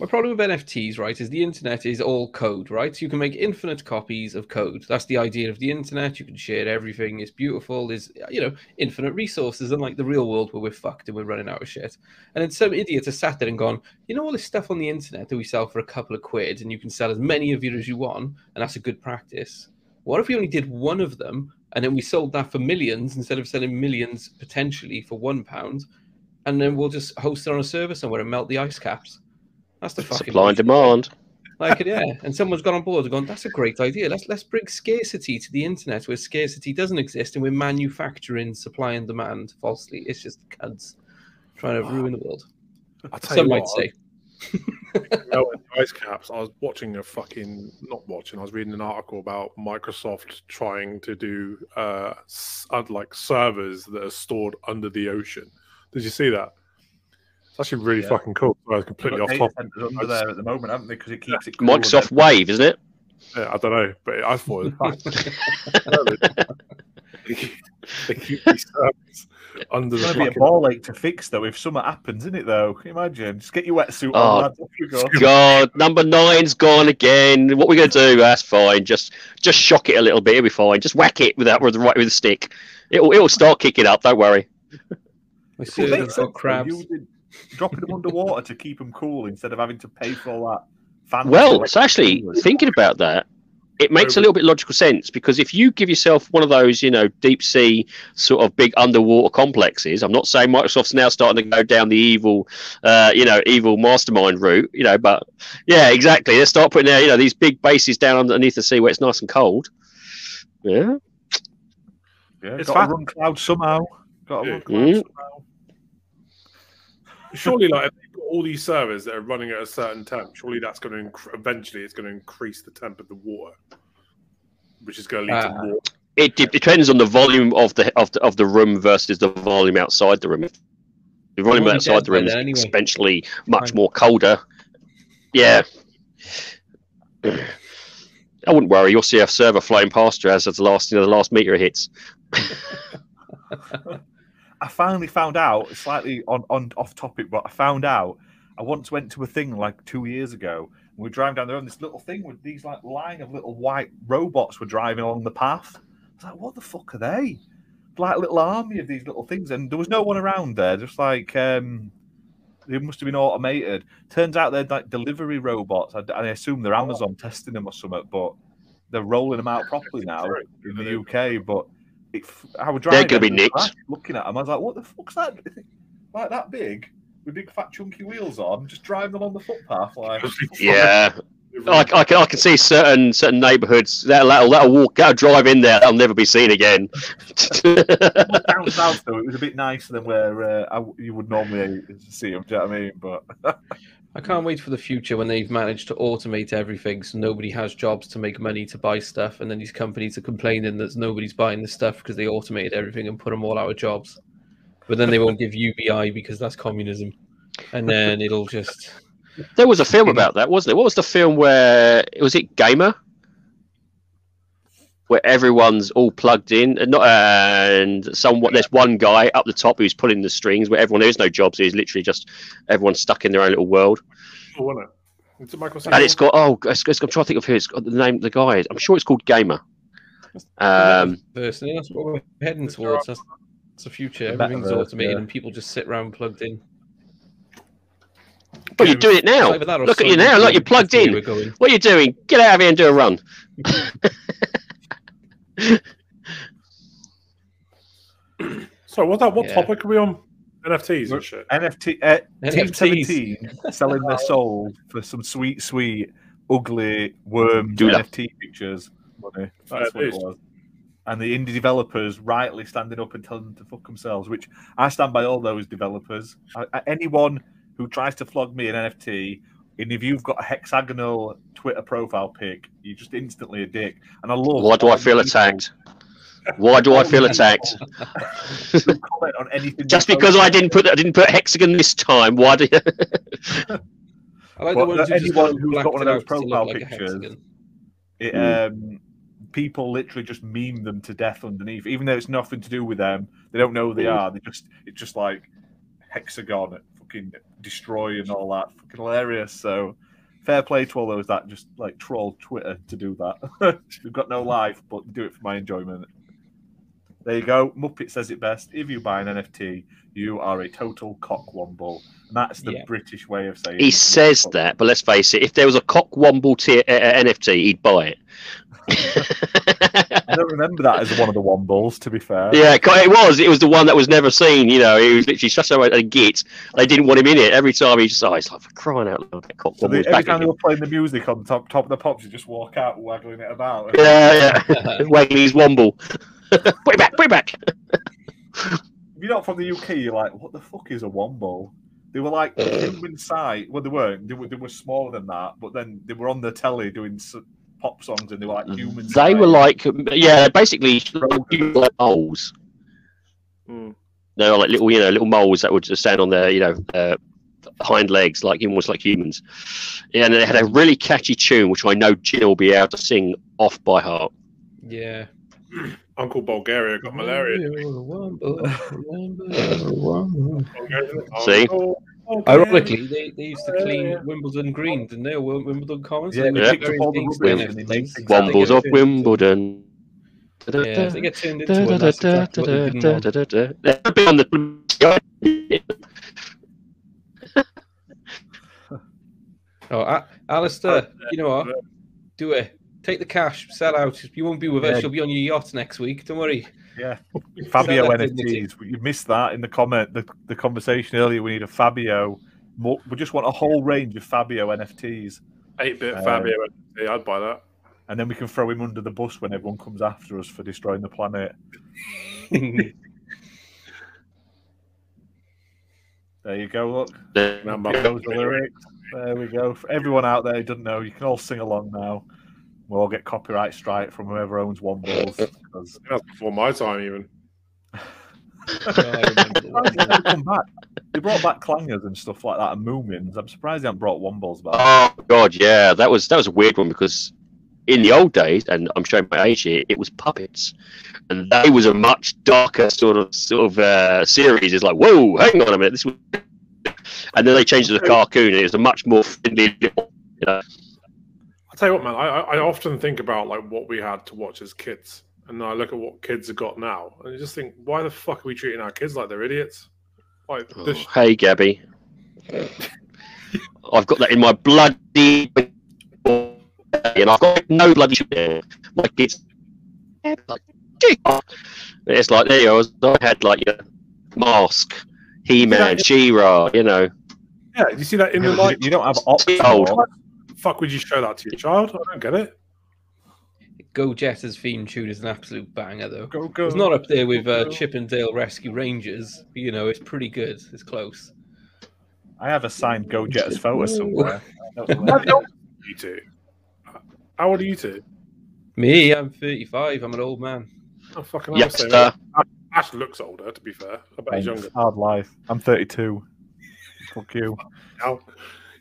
My problem with NFTs, right, is the internet is all code, right? So you can make infinite copies of code. That's the idea of the internet. You can share everything. It's beautiful. There's, you know, infinite resources, unlike the real world where we're fucked and we're running out of shit. And then some idiot has sat there and gone, you know, all this stuff on the internet that we sell for a couple of quid and you can sell as many of it as you want, and that's a good practice. What if we only did one of them and then we sold that for millions instead of selling millions potentially for one pound? And then we'll just host it on a server somewhere and melt the ice caps. That's the fucking Supply and demand. like yeah. And someone's gone on board and gone, that's a great idea. Let's let's bring scarcity to the internet where scarcity doesn't exist and we're manufacturing supply and demand falsely. It's just cunts trying to ruin the world. I'll tell Some you might what, say. melting ice caps. I was watching a fucking not watching. I was reading an article about Microsoft trying to do uh, uh, like servers that are stored under the ocean. Did you see that? It's actually really Yeah. fucking cool. I was completely off data topic. centers under there at the moment, haven't they? Because it keeps it cool Microsoft Wave, isn't it? Yeah, I don't know, but I thought it was they keep these servers under It's the going be a ball ache to fix though if something happens, isn't it? Though, Can you imagine. Just get your wetsuit Oh, on, you go. God, number nine's gone again. What we gonna do? Ah, that's fine. Just just shock it a little bit. It'll be fine. Just whack it with that with the right with the stick. It'll it'll start kicking up. Don't worry. My It makes server's got crabs. You would- dropping them underwater to keep them cool instead of having to pay for all that. fancy Well, electric it's actually coolers. thinking about that. It makes a little bit logical sense because if you give yourself one of those, you know, deep sea sort of big underwater complexes, I'm not saying Microsoft's now starting to go down the evil, uh, you know, evil mastermind route, you know, but yeah, exactly. They start putting their, you know, these big bases down underneath the sea where it's nice and cold. Yeah. Yeah, It's got fast- to run cloud somehow. Got to Yeah. run cloud Mm. somehow. Surely like if they've got all these servers that are running at a certain temp surely that's going to inc- eventually it's going to increase the temp of the water which is going to lead Ah. to more It de- depends on the volume of the of the of the room versus the volume outside the room. The volume outside the room is anyway. exponentially much more colder. Yeah. I wouldn't worry. You'll see a server flying past you as the last you know, the last meter hits. I finally found out, slightly on, on off topic, but I found out I once went to a thing like two years ago. And we were driving down there on this little thing with these like line of little white robots were driving along the path. I was like, what the fuck are they? Like a little army of these little things, and there was no one around there. Just like um, they must have been automated. Turns out they're like delivery robots. I, I assume they're Amazon testing them or something, but they're rolling them out properly now in the UK. But it, I was driving. gonna be and nicked. Looking at them, I was like, "What the fuck's that? Like that big with big fat chunky wheels on, just driving along the footpath like." Yeah, I, I, can, I can see certain certain neighbourhoods that'll, that'll, that'll walk, that'll drive in there, that'll never be seen again. Down south though, it was a bit nicer than where uh, I, you would normally see them. Do you know what I mean? But I can't wait for the future when they've managed to automate everything so nobody has jobs to make money to buy stuff. And then these companies are complaining that nobody's buying the stuff because they automated everything and put them all out of jobs. but then they won't give UBI because that's communism, and then it'll just There was a film about that, wasn't it? What was the film where was it Gamer? Where everyone's all plugged in, and not and somewhat. There's one guy up the top who's pulling the strings, where everyone there is no jobs. He's literally just everyone's stuck in their own little world. Oh, wasn't it? Is it Michael And it's got oh, it's, it's, I'm trying to think of who it's got the name. of The guy, is. I'm sure it's called Gamer. Um, personally that's what we're heading towards. That's, that's the future. Everything's metaverse, automated, yeah. and people just sit around plugged in. but you're doing it now. Either that or Look at you now. Look, you're plugged in. What are you doing? Get out of here and do a run. So what's that? What Yeah. topic are we on? NFTs and shit. NFT uh, Team NFTs. 17 selling their soul for some sweet, sweet, ugly worm Do that. NFT pictures. Money. Fair That's what it was. And the indie developers rightly standing up and telling them to fuck themselves, which I stand by all those developers. I, I- anyone who tries to flog me an NFT, and if you've got a hexagonal Twitter profile pic, you're just instantly a dick. And I love. Why do I feel people attacked? Why do I feel attacked? comment on anything Just because. I didn't put I didn't put hexagon this time. Why do you? I like Well, the ones who just anyone got who's blacked got one of those out to look profile like pictures, it, Mm. um, people literally just meme them to death underneath, even though it's nothing to do with them. They don't know who they Mm. are. They just it's just like hexagon, fucking destroy and all that. Fucking hilarious. So fair play to all those that just like troll Twitter to do that. We've got no life, but do it for my enjoyment. There you go. Muppet says it best. If you buy an NFT, you are a total cockwomble. And that's the Yeah. British way of saying it. He it. says that, but let's face it. If there was a cockwomble tier, uh, uh, NFT, he'd buy it. I don't remember that as one of the wombles, to be fair. Yeah, it was. It was the one that was never seen. You know, he was literally such a, a git. They didn't want him in it. Every time he just, oh, it's like for crying out loud. That cock So they, wobble's every back time they again. were playing the music on top top of the pops, you just walk out waggling it about. Yeah, yeah. Wagging his womble. put it back, put it back. If you're not from the UK, you're like, what the fuck is a womble? They were like human size. Well, they weren't. They were, they were smaller than that, but then they were on the telly doing pop songs, and they were like human. They were like, yeah, basically like moles. Mm. They were like little, you know, little moles that would just stand on their, you know, uh, hind legs, like almost like humans. Yeah, and they had a really catchy tune, which I know Jill will be able to sing off by heart. Yeah. Uncle Bulgaria got malaria. See? Uncle Bulgaria. Ironically, they, they used to clean Wimbledon Green, didn't they? Or Wimbledon Commons. Yeah, they they would picked do up all the various rubbish things and they to made NFTs. things They out of get Wombles of turned into- Wimbledon. Yeah, if they get turned into one. That's exactly what they didn't want. They've been on the Oh, A- Alistair, you know what? Do it. Take the cash, sell out. You won't be with Yeah. us. You'll be on your yacht next week. Don't worry. Yeah, Fabio Sell that dignity. NFTs. You missed that in the comment, the, the conversation earlier. We need a Fabio. Mo- We just want a whole range of Fabio NFTs, 8 bit Uh, Fabio. Yeah, I'd buy that. and then we can throw him under the bus when everyone comes after us for destroying the planet. There you go. Look, Number- Here goes the lyrics. There we go. For everyone out there who doesn't know, you can all sing along now. We'll all get copyright strike from whoever owns Wombles. because- That's before my time, even. They come back. They brought back clangers and stuff like that, and moomins. I'm surprised they haven't brought Wombles back. Oh god, yeah, that was that was a weird one because in the old days, and I'm showing my age here, it was puppets, and they was a much darker sort of sort of uh, series. It's like, whoa, hang on a minute, this was, and then they changed it to a cartoon, and it was a much more friendly. You know, I'll tell you what, man. I, I I often think about like what we had to watch as kids, and then I look at what kids have got now, and I just think, why the fuck are we treating our kids like they're idiots? Like oh, this, hey, Gabby, I've got that in my bloody, and I've got no bloody. My kids, it's like there you go. I had like your mask, He-Man, She-Ra, you know. yeah. You see that in the light? you don't have Oxford. Old. Fuck, would you show that to your child? I don't get it. Go Jetters theme tune is an absolute banger, though. Go, go. It's not up there with uh, Go. Chip 'n Dale Rescue Rangers. but, You know, it's pretty good. It's close. I have a signed Go Jetters photo somewhere. That was How hilarious. old are you two? How old are you two? Me, I'm 35. I'm an old man. Oh, fucking hell, same Youngster, Ash looks older, to be fair. I bet he's Thanks. younger Hard life. I'm 32. Fuck you. now.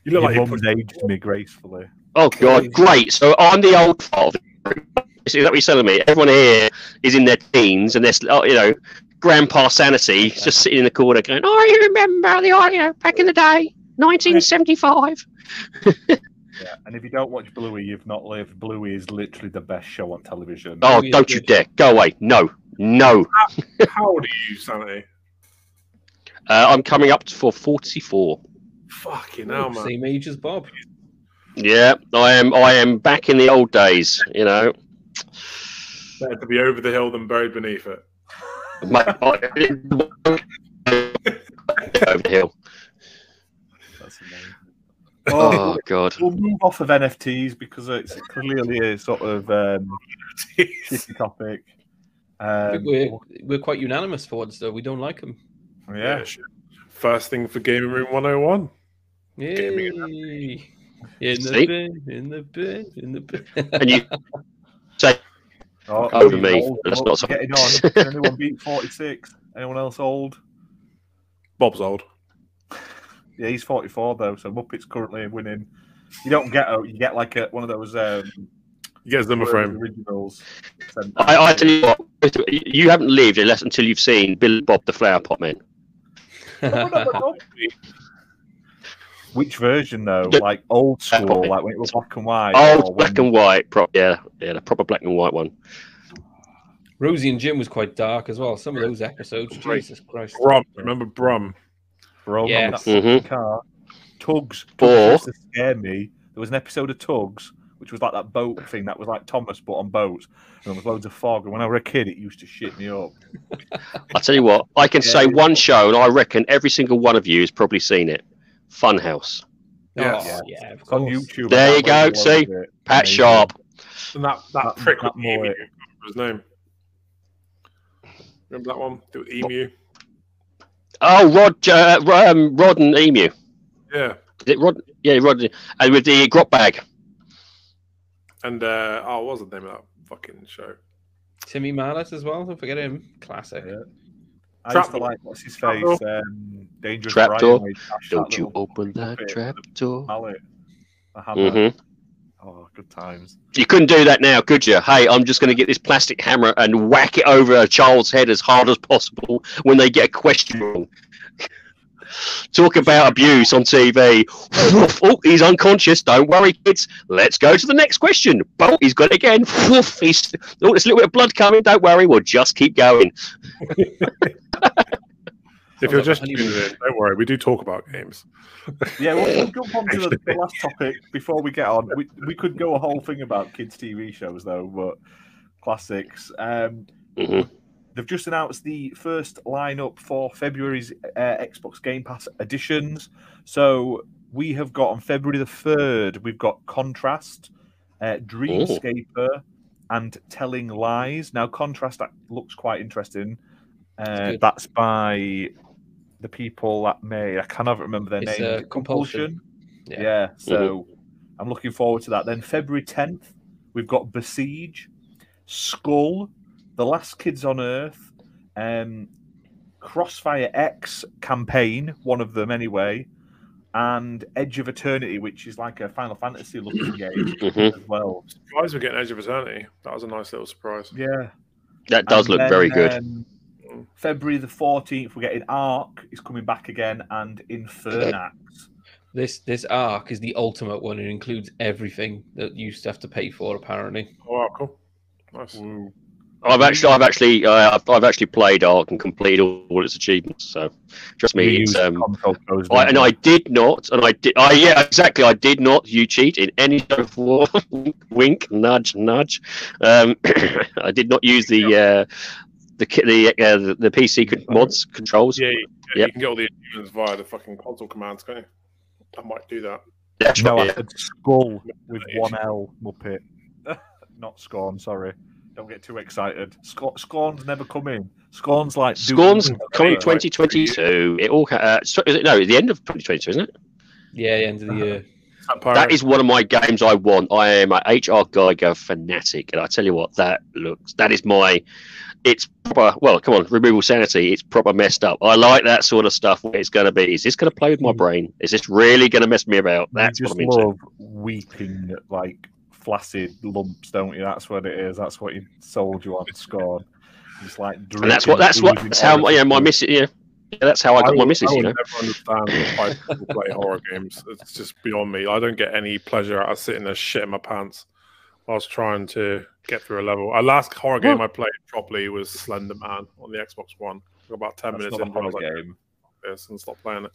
You look Your like you mum's put aged me gracefully. Oh god, great. So I'm the old part of the. Is that what you're telling me? Everyone here is in their teens and they're, oh, you know, grandpa sanity just sitting in the corner going, "Oh, you remember the audio back in the day, 1975." Yeah. And if you don't watch Bluey, you've not lived. Bluey is literally the best show on television. Oh, yeah, don't you good. dare go away! No, no. How old are you, Sanity? Uh, I'm coming up for 44. Fucking hell, man. Same age as Bob. Yeah, I am. I am back in the old days. You know, Better to be over the hill than buried beneath it. My- over the hill. That's amazing. Oh god. We'll move off of NFTs because it's clearly a sort of um, shitty topic. Um, we're we're quite unanimous for once, though. We don't like them. yeah. shit. First thing for Gaming Room 101. Yay! In the See? bin, in the bin, in the bin. And you say Oh, Over me. old That's folk not so- getting on. Anyone beat 46? Anyone else old? Bob's old. Yeah, he's 44 though, so Muppets currently winning. You don't get a, you get like a, one of those um, you get gets number frame. originals. I, I tell you what, you haven't lived unless until you've seen Bill Bob the Flower Pot Man. Which version though? The- Like old school, Probably. like when it was black and white. Old black when- and white, pro- yeah, yeah, the proper black and white one. Rosie and Jim was quite dark as well. Some of those episodes, Right. Jesus Christ. Brum. Remember Brum? Bro, Yeah. that Mhm. car. Tugs. Or- Tugs to scare me. There was an episode of Tugs, which was like that boat thing that was like Thomas, but on boats. And there was loads of fog. And when I was a kid, it used to shit me up. I tell you what, I can Yeah. say one show, and I reckon every single one of you has probably seen it. Funhouse. Yes. Oh, yeah, of It's on course. YouTube. There you go, see? loads of it. Pat Amazing. Sharp. And that, that, That- prick that with Emu. Mullet. Remember his name. Remember that one? The Emu? Oh, Rod, uh, um, Rod and Emu. Yeah. Is it Rod? Yeah, Rod, and with the grot bag. And, uh, oh, what was the name of that fucking show? Timmy Mallett as well. Don't forget him. Classic. Yeah. I used to like what's his face? Um, Dangerous Trapdoor. Brian, where he dashed that Don't you open that trap door. a mallet, a hammer. hmm Oh, good times. You couldn't do that now, could you? Hey, I'm just going to get this plastic hammer and whack it over a child's head as hard as possible when they get a question wrong. Talk about abuse on TV. oh, he's unconscious. Don't worry, kids. Let's go to the next question. Oh, he's got it again. he's, oh, there's a little bit of blood coming. Don't worry. We'll just keep going. If you're just tuning in, don't worry. We do talk about games. Yeah, we'll, we'll jump on to the, the last topic before we get on. We, we could go a whole thing about kids' TV shows, though, but classics. Um, Mhm. They've just announced the first lineup for February's uh, Xbox Game Pass editions. So we have got on February the 3rd, we've got Contrast, uh, Dreamscaper, and Telling Lies. Now, Contrast that looks quite interesting. Uh, that's by the people that made, I cannot remember their It's, name. uh, Compulsion. Yeah. Yeah. so I'm looking forward to that. Then February 10th, we've got Besiege, Skull, The Last Kids on Earth, um, Crossfire X campaign, one of them anyway, and Edge of Eternity, which is like a Final Fantasy looking game Mhm. as well. Surprised we're getting Edge of Eternity. That was a nice little surprise. Yeah. That does And look then, very good. um, February the 14th, we're getting Ark is coming back again, and Infernax. This this Ark is the ultimate one. It includes everything that you used to have to pay for. Apparently, Oh, wow, cool. Nice. I've actually, I've actually, uh, I've, I've actually played Ark and completed all, all its achievements. So, trust me, You it's um, I, and? I did not, and I did. I yeah, exactly. I did not. You cheat in any shape or form. Wink, nudge, nudge. Um, I did not use the uh, the the, uh, the the PC con- mods controls. Yeah, you, yeah, Yep. you can get all the achievements via the fucking console commands, can't you? I might do that. That's No, right, I said skull with one L, Muppet. Not scorn, sorry. Don't get too excited. Sc- Scorn's never come in. Scorn's like Scorn's coming Right. 2022. It all ca- uh, so- is it, no, the end of 2022, isn't it? yeah, the end of the year. That is one of my games I want. I am a HR Giger fanatic, and I tell you what, that looks that is my. It's proper. Well, come on, removal sanity. It's proper messed up. I like that sort of stuff. Where it's going to be. Is this going to play with my brain? Is this really going to mess me about? That's you what just I'm into. love weeping like flaccid lumps, don't you? That's what it is. That's what you sold you on scorn. Just like And that's what. That's what. That's how. Yeah, my missus. Yeah, yeah, that's how I got my would- missus. I You know. never understand why people play horror games. It's just beyond me. I don't get any pleasure out of sitting there shitting my pants whilst trying to get through a level. Our last horror game I played properly was Slender Man on the Xbox One. About ten That's minutes in, I was like, game. this and stop playing it.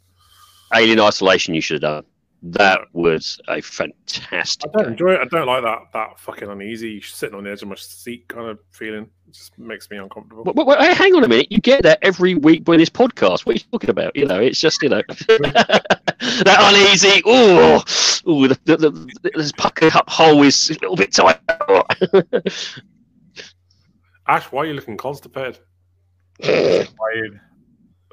Alien Isolation. You should have done. That was a fantastic. I don't game. enjoy it. I don't like that that fucking uneasy sitting on the edge of my seat kind of feeling. It just makes me uncomfortable. Hang on a minute. You get that every week by this podcast. What are you talking about? You know, it's just you know that uneasy. Oh, oh, the, the, the, this pucker up hole is a little bit tight. Ash, why are you looking constipated? Playing.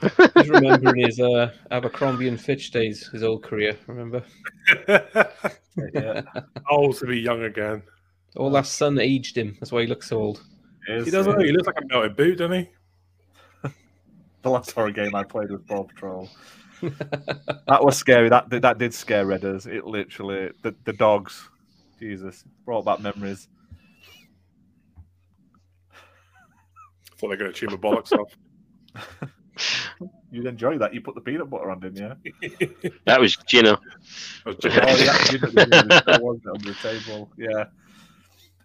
He's remembering his uh, Abercrombie and Fitch days, his old career. Remember? Yeah, oh, to be young again. All that sun aged him. That's why he looks so old. it is, He doesn't. uh, He looks like a melted boot, doesn't he? The last horror game I played was Bob Troll. that was scary. That did- that did scare Redders. It literally the, the dogs. Jesus, brought back memories. I thought they were going to chew my bollocks off. You'd enjoy that. You put the peanut butter on, didn't you? That was was Oh, yeah, you did, you was on the table. Yeah.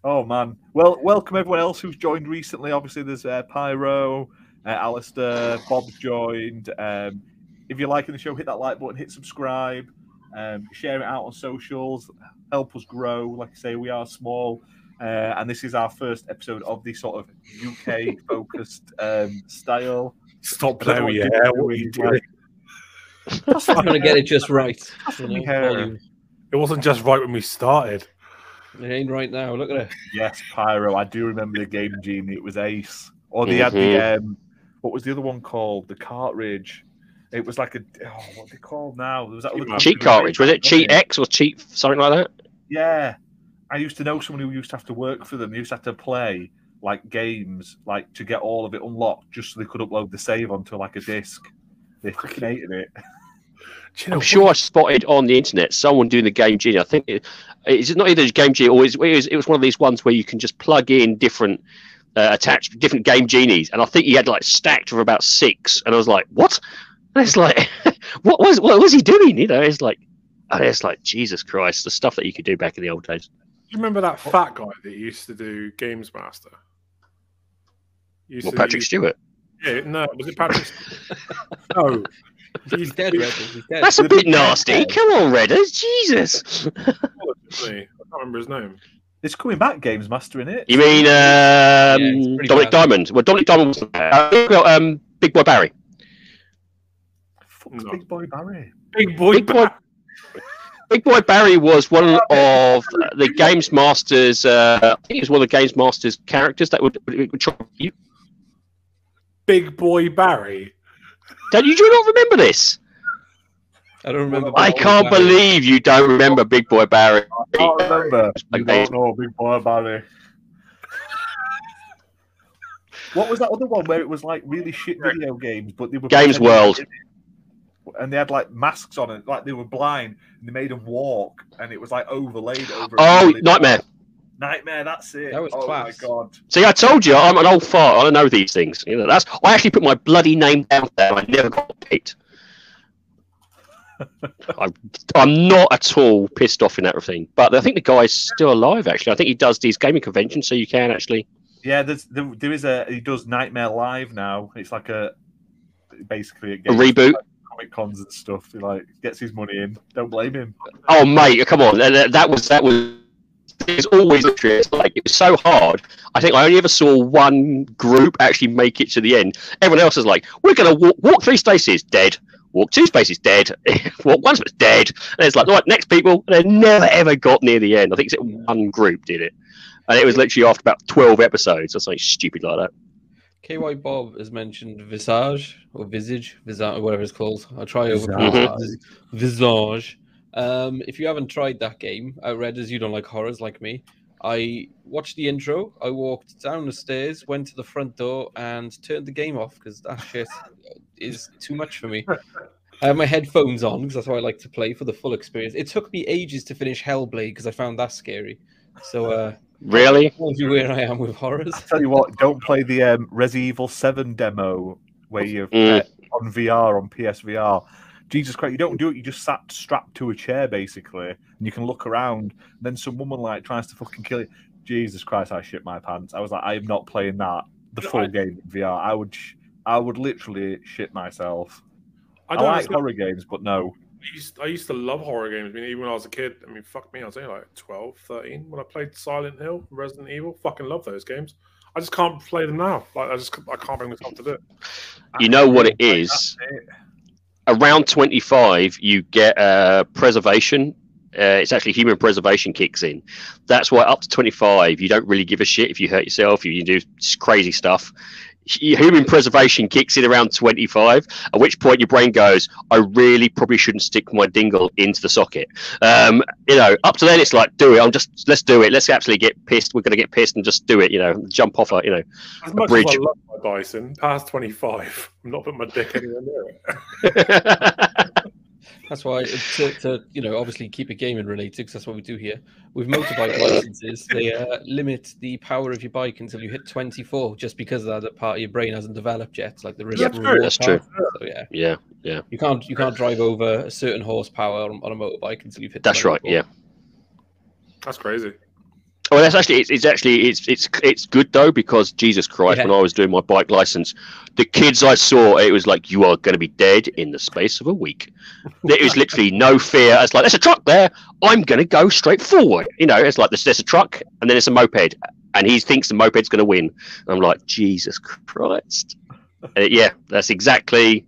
Oh man. Well, welcome everyone else who's joined recently. Obviously, there's uh, Pyro, uh, Alistair, Bob's joined. Um, if you're liking the show, hit that like button, hit subscribe, um, share it out on socials, help us grow. Like I say, we are small, uh, and this is our first episode of the sort of UK focused um, style. Stop I playing know with what your hair. What are you like- doing? I'm trying to get it just right. You know, hair. It wasn't just right when we started. It ain't right now. Look at it. Yes, Pyro. I do remember the game Genie. It was Ace. Or they had the um, what was the other one called? The cartridge. It was like a oh, what are they called now? Was that Cheat company cartridge. Was it Cheat X or Cheat something like that? Yeah, I used to know someone who used to have to work for them. They used to have to play like games, like to get all of it unlocked, just so they could upload the save onto like a disc. They fucking hated it. You know I'm sure I spotted on the internet someone doing the Game Genie. I think it, it's not either Game Genie or it, was, it was one of these ones where you can just plug in different uh, attached different Game Genies, and I think he had like stacked for about six, and I was like, what? And it's like, what was what was he doing? You know, it's like, and it's like Jesus Christ, the stuff that you could do back in the old days. Do you remember that fat guy that used to do Games Master? He used Well, to Patrick use- Stewart. Yeah, no, was it Patrick? no, He's dead, Red. He's dead. That's a bit nasty. head. Come on, Redders, Jesus. I can't remember his name. It's coming back, Games Master in it. You mean it's um, pretty Dominik bad. Diamond? Well, Dominik Diamond wasn't there. Uh, um, Big Boy Barry. Fuck's No. Big Boy Barry? Big boy. Big boy, Big Boy Barry was one of the Games Masters. Uh, I think he was one of the Games Masters characters that would, would, would try you. Big boy Barry. Don't you do you not remember this? I don't remember. I can't Barry. believe you don't remember Big Boy Barry. I can't remember. You don't know Big Boy Barry. What was that other one where it was like really shit video games, but they were Games World. they did it, and they had like masks on it, like they were blind, and they made them walk, and it was like overlaid over. a Oh, really- Knightmare. Knightmare. That's it. That was oh class. my god. See, I told you I'm an old fart. I don't know these things. You know, that's I actually put my bloody name down there. I never got picked. I'm, I'm not at all pissed off in that thing. But I think the guy's still alive. Actually, I think he does these gaming conventions, so you can actually. Yeah, there's there, there is a he does Knightmare Live now. It's like a basically a, A game reboot. comic cons and stuff. He like gets his money in. Don't blame him. Oh mate, come on! That- that was that was. It's always literally it's like it was so hard. I think I only ever saw one group actually make it to the end. Everyone else is like, "We're going to walk, walk three spaces, dead. Walk two spaces, dead. walk one space, dead." And it's like, right, next people. And they never ever got near the end. I think it's one group did it, and it was literally after about twelve episodes or something stupid like that. KY Bob has mentioned Visage or Visage, Visage, whatever it's called. I'll try over Visage. Visage. Um, if you haven't tried that game, I read as you don't like horrors like me. I watched the intro. I walked down the stairs, went to the front door, and turned the game off because that shit is too much for me. I have my headphones on because that's how I like to play for the full experience. It took me ages to finish Hellblade because I found that scary. So, uh, Really? you where I am with horrors. I tell you what, don't play the um, Resi Evil Seven demo where you're Mm. uh, on VR on PSVR. Jesus Christ, you don't do it. You just sat strapped to a chair basically, and you can look around. And then some woman like tries to fucking kill you. Jesus Christ, I shit my pants. I was like, I am not playing that the full I- game in VR. I would, sh- I would literally shit myself. I I, don't like horror games, but no. I used, I used to love horror games. I mean, even when I was a kid, I mean, fuck me, I was only like 12, 13 when I played Silent Hill, Resident Evil. Fucking love those games. I just can't play them now. Like, I just I can't bring myself to do it. You know what it is. Like, it. Around 25, you get uh, preservation. Uh, it's actually human preservation kicks in. That's why up to 25, you don't really give a shit if you hurt yourself, if you do crazy stuff. Hu- Human preservation kicks in around 25, at which point your brain goes, I really probably shouldn't stick my dingle into the socket. Um, you know, up to then, it's like, do it. I'm just, let's do it. Let's actually get pissed. We're going to get pissed and just do it, you know, jump off a, you know. As much bridge. I love my Dyson, past 25, I'm not putting my dick anywhere near it. That's why to, to you know obviously keep it gaming related because that's what we do here. With motorbike licenses, they uh, limit the power of your bike until you hit 24, just because that that part of your brain hasn't developed yet, like the risk. Yeah, and true, reward that's part. true. So yeah, yeah, yeah. you can't you can't drive over a certain horsepower on, on a motorbike until you've hit. That's right. Yeah. That's crazy. Oh, that's actually it's, it's actually it's it's it's good though because Jesus Christ, Yeah. when I was doing my bike license, the kids I saw, it was like you are going to be dead in the space of a week. There was literally no fear. It's like there's a truck there. I'm going to go straight forward. You know, it's like there's, there's a truck and then it's a moped, and he thinks the moped's going to win. And I'm like Jesus Christ. Uh, yeah, that's exactly.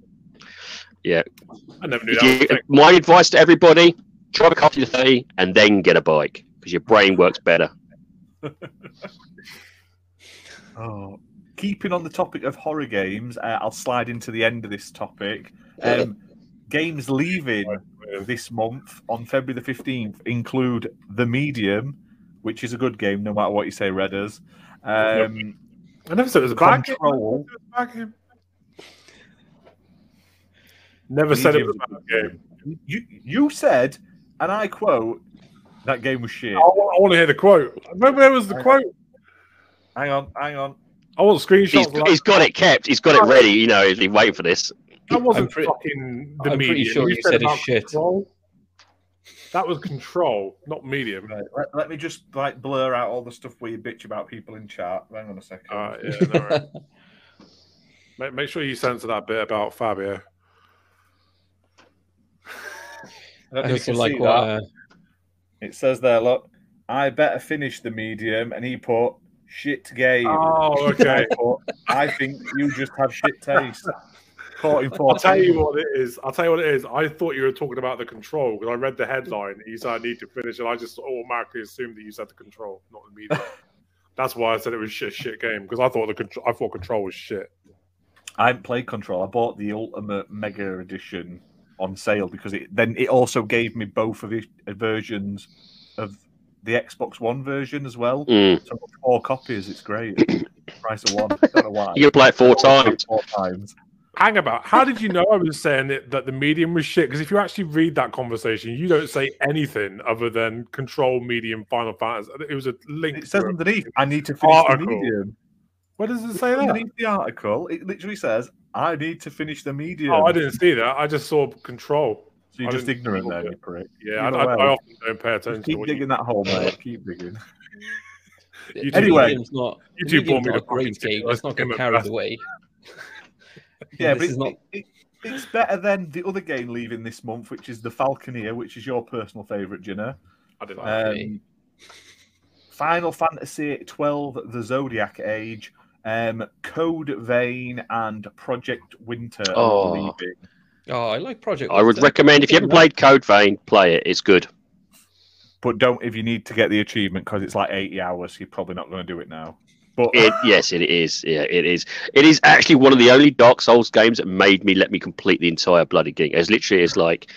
I never knew If that. you, my advice to everybody: drive a car to the thirty and then get a bike because your brain works better. Oh, keeping on the topic of horror games, uh, I'll slide into the end of this topic. Um, games leaving this month on February the 15th include The Medium, which is a good game no matter what you say, Redders. Um, I never said it was a bad game. Control. Game. Never said it was a bad game. you, you said, and I quote, that game was shit. I, want to hear the quote. Remember, there was the quote. Hang on, hang on. I want He's, screenshots. like, he's got it kept. He's got it ready. You know, he's been waiting for this. That wasn't pretty- fucking the I'm pretty sure you said it's about shit. Control. That was control, not medium. Right, let, let me just like blur out all the stuff where you bitch about people in chat. Hang on a second. Uh, yeah, no, right. make, make sure you censor that bit about Fabio. I don't I also you like what. that. Uh, It says there, look, I better finish the medium, and he put shit game. Oh, I, okay. put, I think you just have shit taste. I'll tell you what it is. I'll tell you what it is. I thought you were talking about the control because I read the headline. You said I need to finish, and I just automatically assumed that you said the control, not the medium. That's why I said it was shit, shit game because I thought the control. I thought control was shit. I haven't played Control. I bought the Ultimate Mega Edition on sale because it then it also gave me both of the versions of the Xbox One version as well. Mm. So four copies. It's great. Price of one. I don't know why. You're play it four times. Four times. Hang about. How did you know I was saying it, that the medium was shit? Because if you actually read that conversation, you don't say anything other than control, medium, Final Fantasy. It was a link. It says underneath, I need to finish Article. the medium. Where does it say that? Underneath the article, it literally says, I need to finish the medium. Oh, I didn't see that. I just saw control. So you're I just ignorant then, you prick. Yeah, I, I, I often don't pay attention Just to keep what you digging that hole, mate. Keep digging. You the Anyway, not, you the two bought me not a the great fucking game. Let's not get game at carried best. away. Yeah, this but is not. it, it, it's better than the other game leaving this month, which is the Falconeer, which is your personal favourite, Jenna. I didn't like that. Um, Final Fantasy twelve, The Zodiac Age, um, Code Vein, and Project Winter Oh. leaving. Oh, I like Project. I would recommend if you haven't played Code Vein, play it. It's good. But don't if you need to get the achievement because it's like eighty hours. You're probably not going to do it now. But It yes, it is. Yeah, it is. It is actually one of the only Dark Souls games that made me let me complete the entire bloody game. It's literally it's like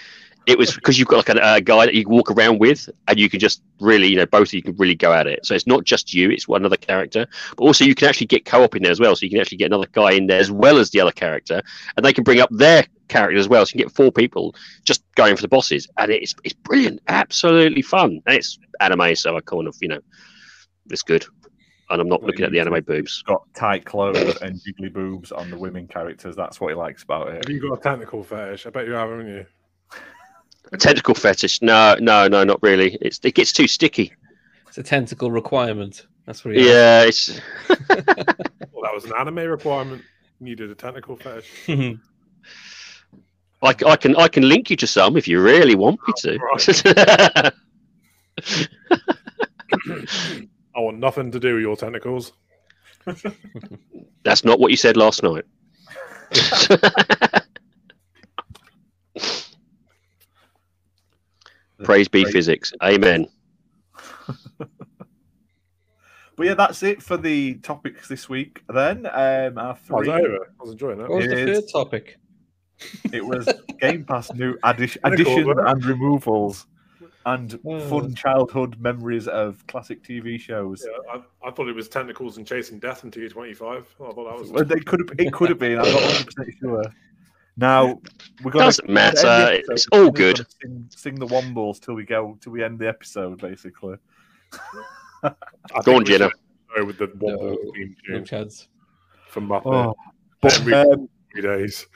it was because you've got like a, a guy that you can walk around with, and you can just really, you know, both of you can really go at it. So it's not just you; it's one other character, but also you can actually get co-op in there as well. So you can actually get another guy in there as well as the other character, and they can bring up their character as well. So you can get four people just going for the bosses, and it's it's brilliant, absolutely fun, and it's anime, so I kind of you know, it's good. And I'm not looking at the anime boobs. got tight clothes and jiggly boobs on the women characters. That's what he likes about it. Have you got a technical fetish? I bet you have, haven't you? Tentacle fetish? No, no, no, not really. It's it gets too sticky. It's a tentacle requirement. That's what he Yeah, it's Well, that was an anime requirement. You needed a tentacle fetish. I, I, c- I can I can link you to some if you really want me to. Oh, I want nothing to do with your tentacles. That's not what you said last night. Praise be physics. Amen. But yeah, that's it for the topics this week. Then um, our I was three, over. I was enjoying What that. was the It is. third topic? it was Game Pass new addition, cool, additions wasn't it? and removals, and Oh. fun childhood memories of classic TV shows. Yeah, I, I thought it was tentacles and chasing death in 225. I thought that was. Well, they could have, it could have been. I'm not 100 percent sure. Now we're going Doesn't matter, it's all good. Sing, sing the Wombles till we go till we end the episode, basically. I Go think on, Jenna. should with the Womble No. theme No tune chance. from Muppet. Oh, but Every- um, Three days.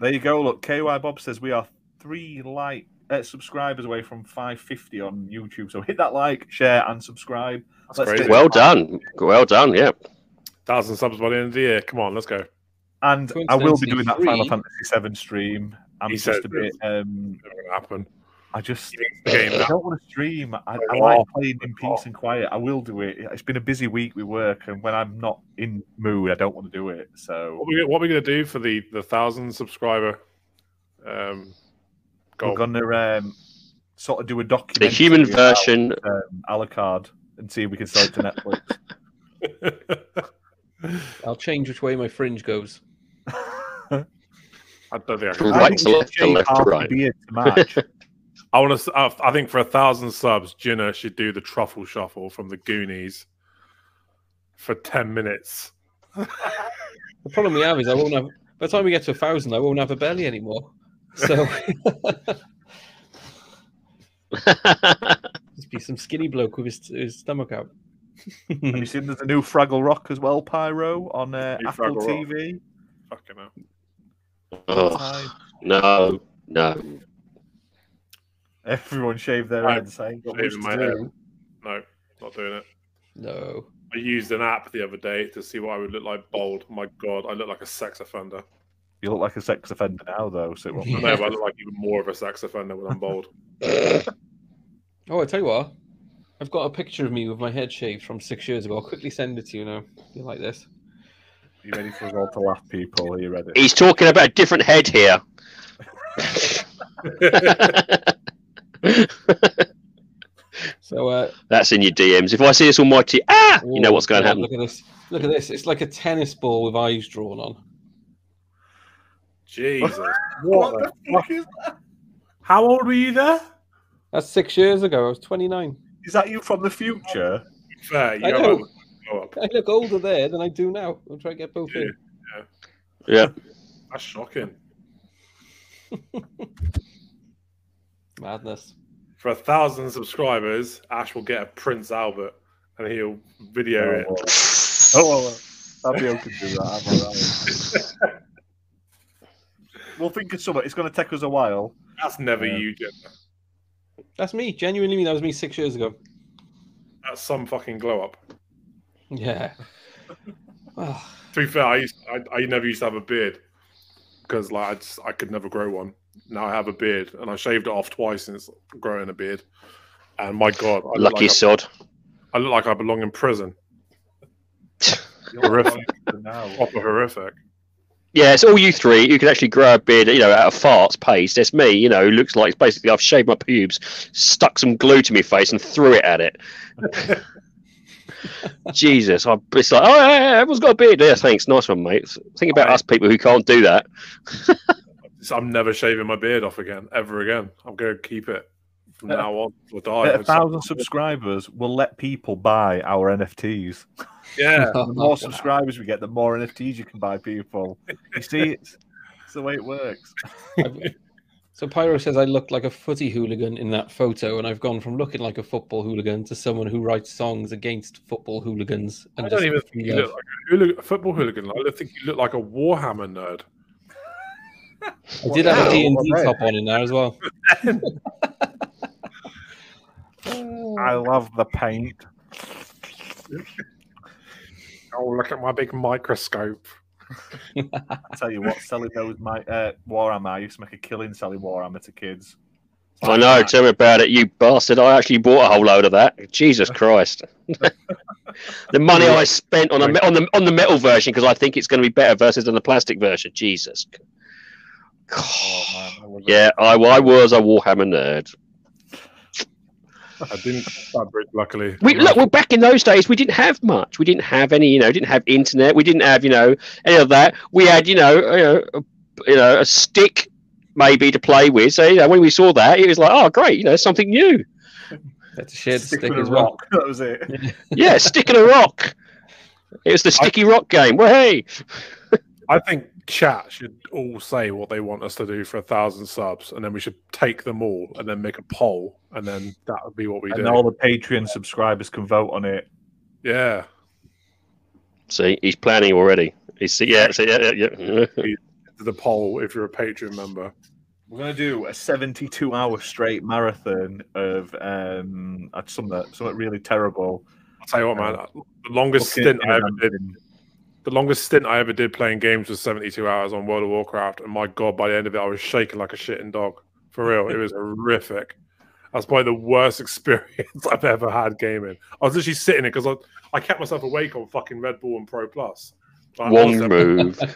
there you go. Look, KY Bob says we are three like uh, subscribers away from 550 on YouTube. So hit that like, share, and subscribe. That's Let's crazy. Well done. Well done. Yeah. Thousand subs by the end of the year. Come on, let's go. And I will be Coincidentally, doing that Final Fantasy VII stream. I'm He just said a bit. Um, gonna happen. I just. He needs the game I don't want to stream. I, I like playing in peace and quiet. I will do it. It's been a busy week with work, and when I'm not in mood, I don't want to do it. So What we what we gonna do for the the thousand subscriber um we're goal? gonna um, sort of do a documentary. The human about, version. um, Alucard, and see if we can sell it to Netflix. I'll change which way my fringe goes. I don't think I From can. right to we left to left to right. beard to match. I want to. Uh, I think for a thousand subs, Jenna should do the truffle shuffle from the Goonies for ten minutes. The problem we have is I won't have. By the time we get to a thousand, I won't have a belly anymore. So just be some skinny bloke with his, his stomach out. Have you seen there's a new Fraggle Rock as well, Pyro, on uh, Apple Fraggle Rock. TV? Fucking hell. oh, no, no. Everyone shaved their I'm heads saying shaving my do. head. No, not doing it. No. I used an app the other day to see what I would look like bald. My God, I look like a sex offender. You look like a sex offender now, though, so it won't I know, I look like even more of a sex offender when I'm bald. Oh, I tell you what. I've got a picture of me with my head shaved from six years ago. I'll quickly send it to you now. You like this? Are you ready for us all to laugh, people? Are you ready? He's talking about a different head here. So, uh, That's in your DMs. If I see this almighty, ah, you know what's going to happen. Look at this. Look at this. It's like a tennis ball with eyes drawn on. Jesus. What What? the fuck is that? How old were you there? That's six years ago. I was 29. Is that you from the future? Fair. You I know. a glow oh, up. I look older there than I do now. I'll try to get both in. Yeah. That's shocking. Madness. For a thousand subscribers, Ash will get a Prince Albert and he'll video oh, it. Oh, well. Oh, well, well. I'll be able to do that. I'm all right. we'll think of something. It's going to take us a while. That's never Yeah. you, Jenna. That's me. Genuinely me. That was me six years ago. That's some fucking glow up. Yeah. To be fair, I used I, I never used to have a beard because like I just I could never grow one. Now I have a beard and I shaved it off twice since growing a beard. And my god, I Lucky like sod. I, I look like I belong in prison. You're Horrific. now. Proper horrific. Yeah, it's all you three. You can actually grow a beard, you know, at a fart's pace. There's me, you know, who looks like basically I've shaved my pubes, stuck some glue to my face, and threw it at it. Jesus, I, it's like, oh, yeah, yeah, everyone's got a beard. Yeah, thanks, nice one, mate. Think about I- us people who can't do that. So I'm never shaving my beard off again, ever again. I'm going to keep it from Uh, now on till I die. A thousand subscribers, we'll let people buy our NFTs. Yeah, The more subscribers we get, the more NFTs you can buy people. You see, it's, it's the way it works. So Pyro says I look like a footy hooligan in that photo, and I've gone from looking like a football hooligan to someone who writes songs against football hooligans. And I don't just even think you look like a, hooligan, a football hooligan. I think you look like a Warhammer nerd. I did have a D&D what top on in there as well. I love the paint. Oh, look at my big microscope. I tell you what, selling those my uh, Warhammer, I used to make a killing selling Warhammer to kids. I know. Tell me about it, you bastard. I actually bought a whole load of that. Jesus Christ. the money I spent on, a, on the on the metal version because I think it's going to be better versus than the plastic version. Jesus. Oh, man, I. Yeah, I, I was a Warhammer nerd. I didn't cross that bridge, luckily. We look. Well, back in those days, we didn't have much. We didn't have any. You know, didn't have internet. We didn't have you know any of that. We had you know, you know, a, you know, a stick maybe to play with. So you know, when we saw that, it was like, oh, great, you know, something new. That's a shared Stick stick with a as well. rock. That was it. Yeah, stick and a rock. It was the sticky rock game. Well, hey, I think chat should all say what they want us to do for a thousand subs, and then we should take them all and then make a poll, and then that would be what we And do. all the Patreon subscribers can vote on it. Yeah, see, he's planning already. He's yeah, so, yeah, yeah, yeah. the poll if you're a Patreon member. We're gonna do a 72 hour straight marathon of um uh, something something really terrible. I'll tell you what, man. The longest stint I and ever did, dancing. The longest stint I ever did playing games was 72 hours on World of Warcraft, and my god, by the end of it, I was shaking like a shitting dog. For real, it was horrific. That's probably the worst experience I've ever had gaming. I was literally sitting there because I, I kept myself awake on fucking Red Bull and Pro Plus. Like, Wong honestly, move.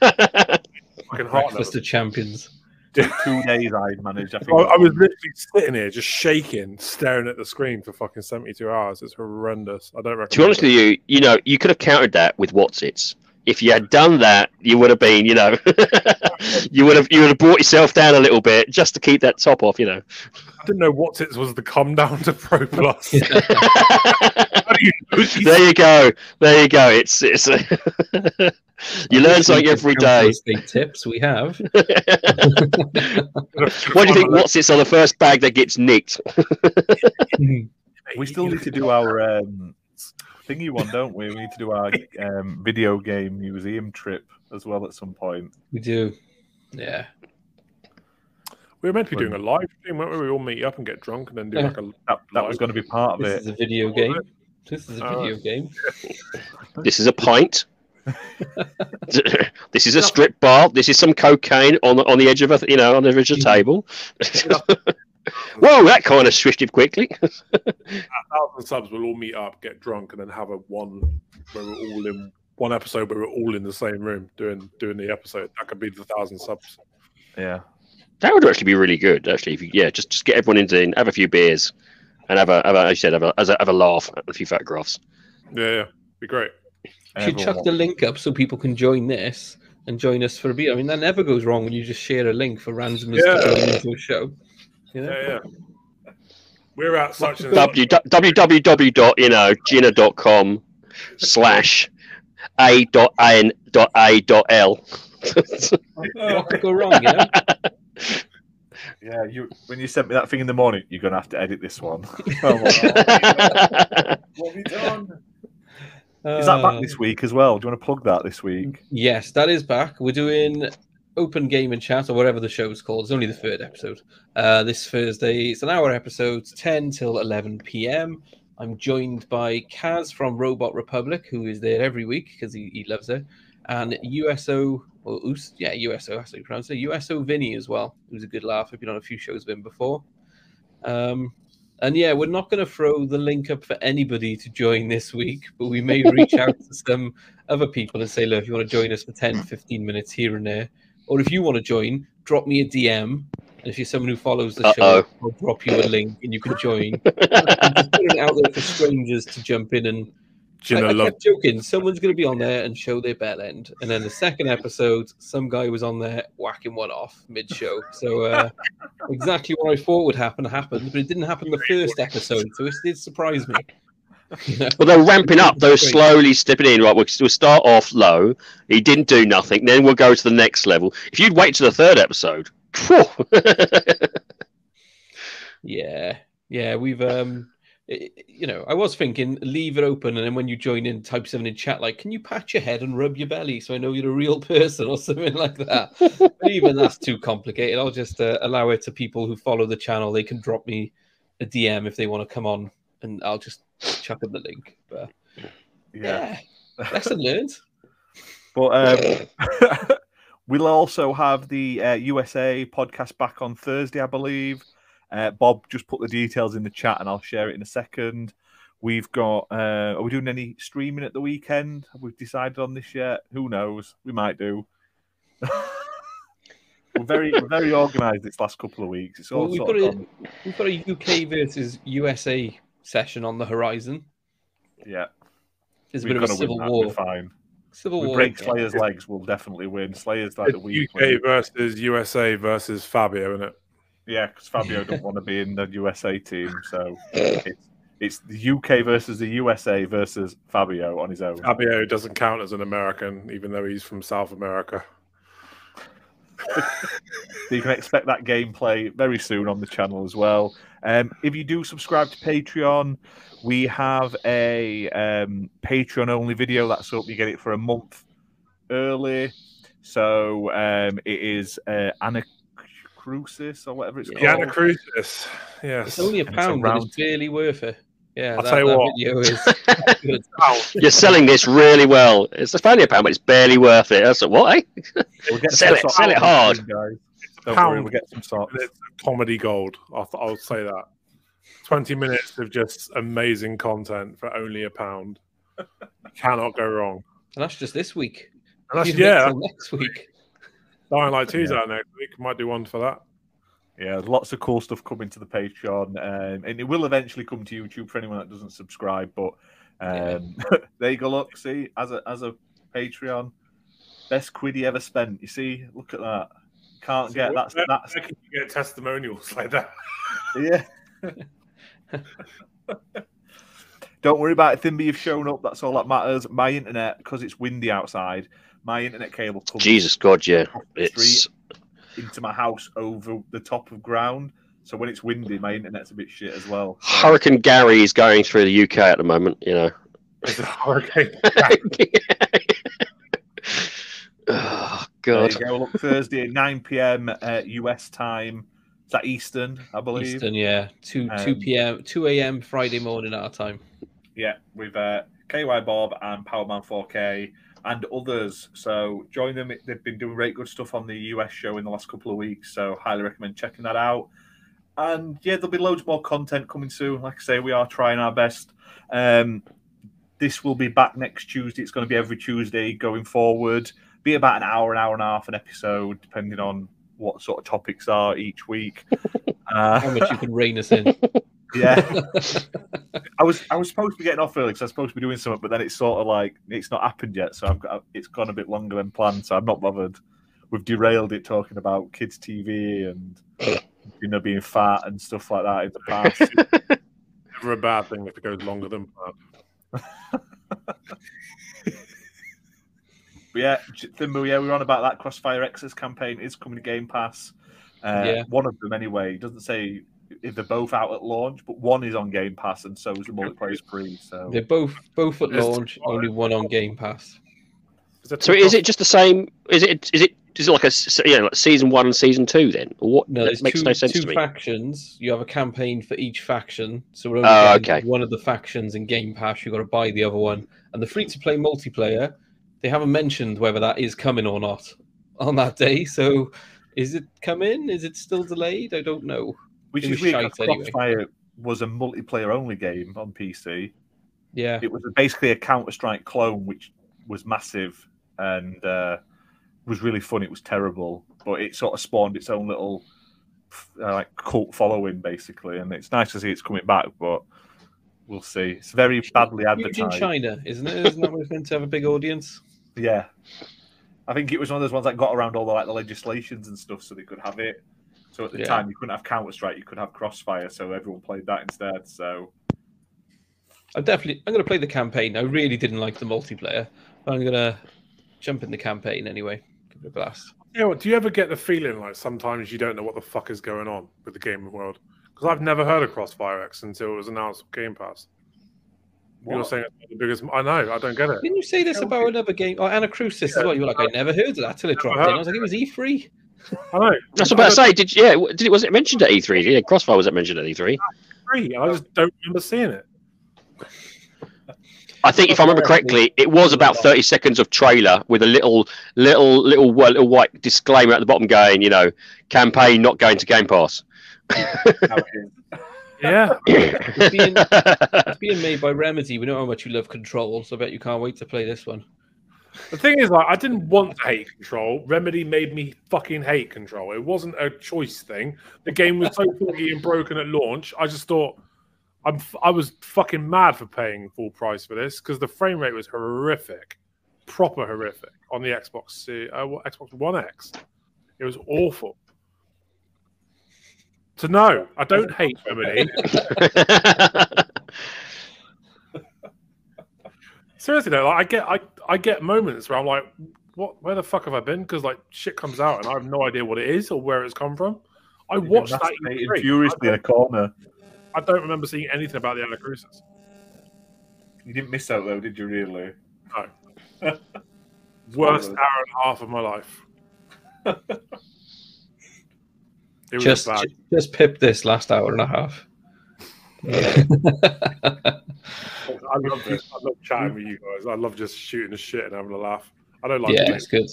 fucking heart Breakfast of champions. Two days I managed. I think. I, I was literally sitting here just shaking, staring at the screen for fucking 72 hours. It's horrendous. I don't recommend to be honest it. with you, you know, you could have countered that with what's its. If you had done that, you would have been, you know, you would have you would have brought yourself down a little bit just to keep that top off, you know. I didn't know what it was the come down to Pro Plus. How do you know these there you go. There you go. It's it's. you learn something every day. Tips we have. what do you think? What's it's on the first bag that gets nicked? we still need to do our um, thingy one, don't we? We need to do our um, video game museum trip as well at some point. we do. Yeah. We were meant to be doing a live stream, weren't we? We all meet up and get drunk and then do Yeah. like a. That, that was going to be part of This it. is a video game. This is a Oh. video game. This is a pint. this is a strip bar. This is some cocaine on the on the edge of a you know on the edge of a mm-hmm. table. Whoa, that kind of shifted quickly. thousand subs, we'll all meet up, get drunk, and then have a one where we're all in one episode where we're all in the same room doing doing the episode. That could be the thousand subs. Yeah. That would actually be really good. Actually, if you, yeah, just just get everyone into have a few beers, and have a, have a as you said have a, as a have a laugh at a few photographs. Yeah, yeah, be great. You should chuck the link up so people can join this and join us for a beer. I mean, that never goes wrong when you just share a link for randomers Yeah. to join into a show. You know? Yeah, yeah. We're at such and W www dot you know gina com slash a dot n dot a dot l. Oh, what could go wrong, you know? Yeah, you when you sent me that thing in the morning, you're going to have to edit this one. That's what have you done? Is that Uh, back this week as well? Do you want to plug that this week? Yes, that is back. We're doing open game and chat or whatever the show's called. It's only the third episode. Uh, this Thursday, it's an hour episode, 10 till 11 p.m. I'm joined by Kaz from Robot Republic, who is there every week because he, he loves it, and USO, or Us, yeah, USO, that's how you pronounce it, USO Vinny as well, It was a good laugh. I've been on a few shows with him before. Um, and yeah, we're not going to throw the link up for anybody to join this week, but we may reach out to some other people and say, look, if you want to join us for 10, 15 minutes here and there, or if you want to join, drop me a DM. And if you're someone who follows the show, Uh-oh. I'll drop you a link and you can join. I'm just putting it out there for strangers to jump in and I, I love. kept joking. Someone's going to be on there and show their bell end, and then the second episode, some guy was on there whacking one off mid-show. So uh, exactly what I thought would happen happened, but it didn't happen the first episode, so it did surprise me. You? Well, they're ramping up. They're slowly stepping in. Right, we'll, we'll start off low. He didn't do nothing. Then we'll go to the next level. If you'd wait to the third episode. Yeah, yeah, we've um, i- you know, I was thinking leave it open, and then when you join in, type something in chat like, "Can you pat your head and rub your belly so I know you're a real person" or something like that. but even that's too complicated. I'll just uh, allow it to people who follow the channel. They can drop me a DM if they want to come on, and I'll just chuck them the link. But Yeah. yeah, lesson learned. But um, we'll also have the uh, USA podcast back on Thursday, I believe. Uh, Bob just put the details in the chat, and I'll share it in a second. We've got. Uh, are we doing any streaming at the weekend? Have we decided on this yet? Who knows? We might do. we're very, we're very organised this last couple of weeks. It's all Well, we've sort got of a- We've got a UK versus USA session on the horizon. yeah. There's a we're bit of a gonna civil win. We're war. fine. Civil We war. break yeah. Slayer's legs. We'll definitely win. Slayer's like It's the weak. UK versus USA versus Fabio, isn't it? Yeah, because Fabio don't want to be in the USA team, so it's, it's the UK versus the USA versus Fabio on his own. Fabio doesn't count as an American, even though he's from South America. So you can expect that gameplay very soon on the channel as well. Um, if you do subscribe to Patreon, we have a um, Patreon only video that's up. You get it for a month early. So um, it is uh, Anacrusis or whatever it's Yeah. called. The Anacrusis, yes. It's only a It's pound, but it's barely worth it. Yeah, I'll that, tell you that what. video is good. You're selling this really well. It's only a pound, but it's barely worth it. That's what, eh? We'll get Sell some it, sell it hard. guys. Don't Pound. worry, we'll get some socks. It's comedy gold. I'll, I'll say that. 20 minutes of just amazing content for only a pound. Cannot go wrong. And that's just this week. And that's, yeah, next week. Dying Light 2's Yeah. out next week. Might do one for that. Yeah, there's lots of cool stuff coming to the Patreon, um, and it will eventually come to YouTube for anyone that doesn't subscribe. But um, there you go. Look, see, as a as a Patreon, best quid he ever spent. You see, look at that. Can't get that's that's where can you get testimonials like that? yeah. Don't worry about it, Thimby. You've shown up. That's all that matters. My internet, because it's windy outside, my internet cable comes Jesus God, yeah. It's into my house over the top of ground. So when it's windy, my internet's a bit shit as well. So- Hurricane Gary is going through the UK at the moment. You know. It's a hurricane. oh There God. you go. Look, Thursday 9 p.m. Uh, US time. Is that Eastern, I believe? Eastern, yeah. 2 2 Um, p.m. 2 a.m. Friday morning at our time. Yeah, with uh, KY Bob and Powerman 4K and others. So join them. They've been doing great good stuff on the US show in the last couple of weeks. So highly recommend checking that out. And yeah, there'll be loads more content coming soon. Like I say, we are trying our best. Um, this will be back next Tuesday. It's going to be every Tuesday going forward. Be about an hour, an hour and a half an episode, depending on what sort of topics are each week. Uh, How much you can rein us in. yeah. I was I was supposed to be getting off early because I was supposed to be doing something, but then it's sort of like it's not happened yet, so I've got it's gone a bit longer than planned. So I'm not bothered. We've derailed it talking about kids' TV and you know being fat and stuff like that in the past. Never a bad thing if it goes longer than planned. but yeah, Thimble, yeah, we were on about that Crossfire X's campaign is coming to Game Pass. Uh, Yeah. One of them anyway. It doesn't say they're both out at launch, but one is on Game Pass and so is the multiplayer free. So They're both both at launch, only one on Game Pass. Is So is it just the same? Is it is it is it like a you know like season one and season two then? Or what? No, that there's makes two, no sense two to me. factions. You have a campaign for each faction. So we're only Oh, okay. one of the factions in Game Pass. You've got to buy the other one. And the free to play multiplayer, they haven't mentioned whether that is coming or not on that day. So is it coming? Is it still delayed? I don't know. Which is weird. 'cause shite anyway. Crossfire was a multiplayer only game on PC. Yeah. It was basically a Counter Strike clone, which was massive and uh, was really fun. It was terrible, but it sort of spawned its own little uh, like cult following, basically. And it's nice to see it's coming back, but we'll see. It's very badly advertised. Huge in. China, isn't it? Isn't that meant to have a big audience? Yeah, I think it was one of those ones that got around all the like the legislations and stuff, so they could have it. So at the Yeah. time, you couldn't have Counter Strike, you could have Crossfire, so everyone played that instead. So I'm definitely. I'm going to play the campaign. I really didn't like the multiplayer. But I'm going to jump in the campaign anyway. Give it a blast. You know what? Do you ever get the feeling like sometimes you don't know what the fuck is going on with the gaming world? Because I've never heard of Crossfire X until it was announced on Game Pass. You're saying it's the biggest. I know. I don't get it. Didn't you say this about another game? Oh, Anacrusis as Yeah. well. You were like, I never heard of that till it dropped in. I was like, it was E E3. I know. That's what I'm about to say. Did yeah? Did it was it mentioned at E3? Yeah, Crossfire was it mentioned at E E3? I just don't remember seeing it. I think if I remember correctly, it was about thirty seconds of trailer with a little, little, little, little white disclaimer at the bottom going, you know, campaign not going to Game Pass. How it is. Yeah. being- It's being made by Remedy. We know how much you love Control, so I bet you can't wait to play this one. The thing is, like, I didn't want to hate Control. Remedy made me fucking hate Control. It wasn't a choice thing. The game was so buggy and broken at launch. I just thought I'm. f- I was fucking mad for paying full price for this because the frame rate was horrific, proper horrific on the Xbox C, uh, Xbox One X. It was awful. So no, I don't hate Remedy. Seriously though, like, I get I, I get moments where I'm like, what? Where the fuck have I been? Because like shit comes out and I have no idea what it is or where it's come from. I You've watched that. masturbating E3. furiously in a corner. I don't remember seeing anything about the Anacrusis. You didn't miss out though, did you? Really? No. Worst hour and a half of my life. It was Just, bad. just pip this last hour and a half. I love this. I love chatting with you guys. I love just shooting the shit and having a laugh. I don't like. yeah, it's good.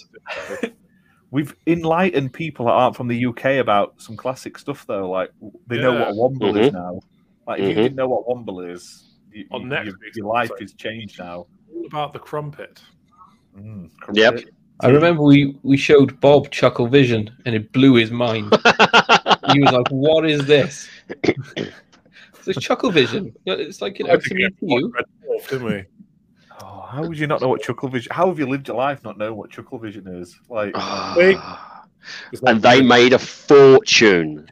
We've enlightened people that aren't from the UK about some classic stuff though. Like they know what a Womble is now. Like if you Mhm. didn't know what Womble is, you, On you- next your, your life episode. is changed now. all about the crumpet. Mm, Yep. I remember we, we showed Bob Chuckle Vision and it blew his mind. he was like, What is this? So it's Chuckle Vision. It's like, you know, to to me, to you. Red Dwarf, didn't we? Oh, how would you not know what Chuckle Vision? How have you lived your life not knowing what Chuckle Vision is? Like, ah. Wait. It's not and they made a fortune.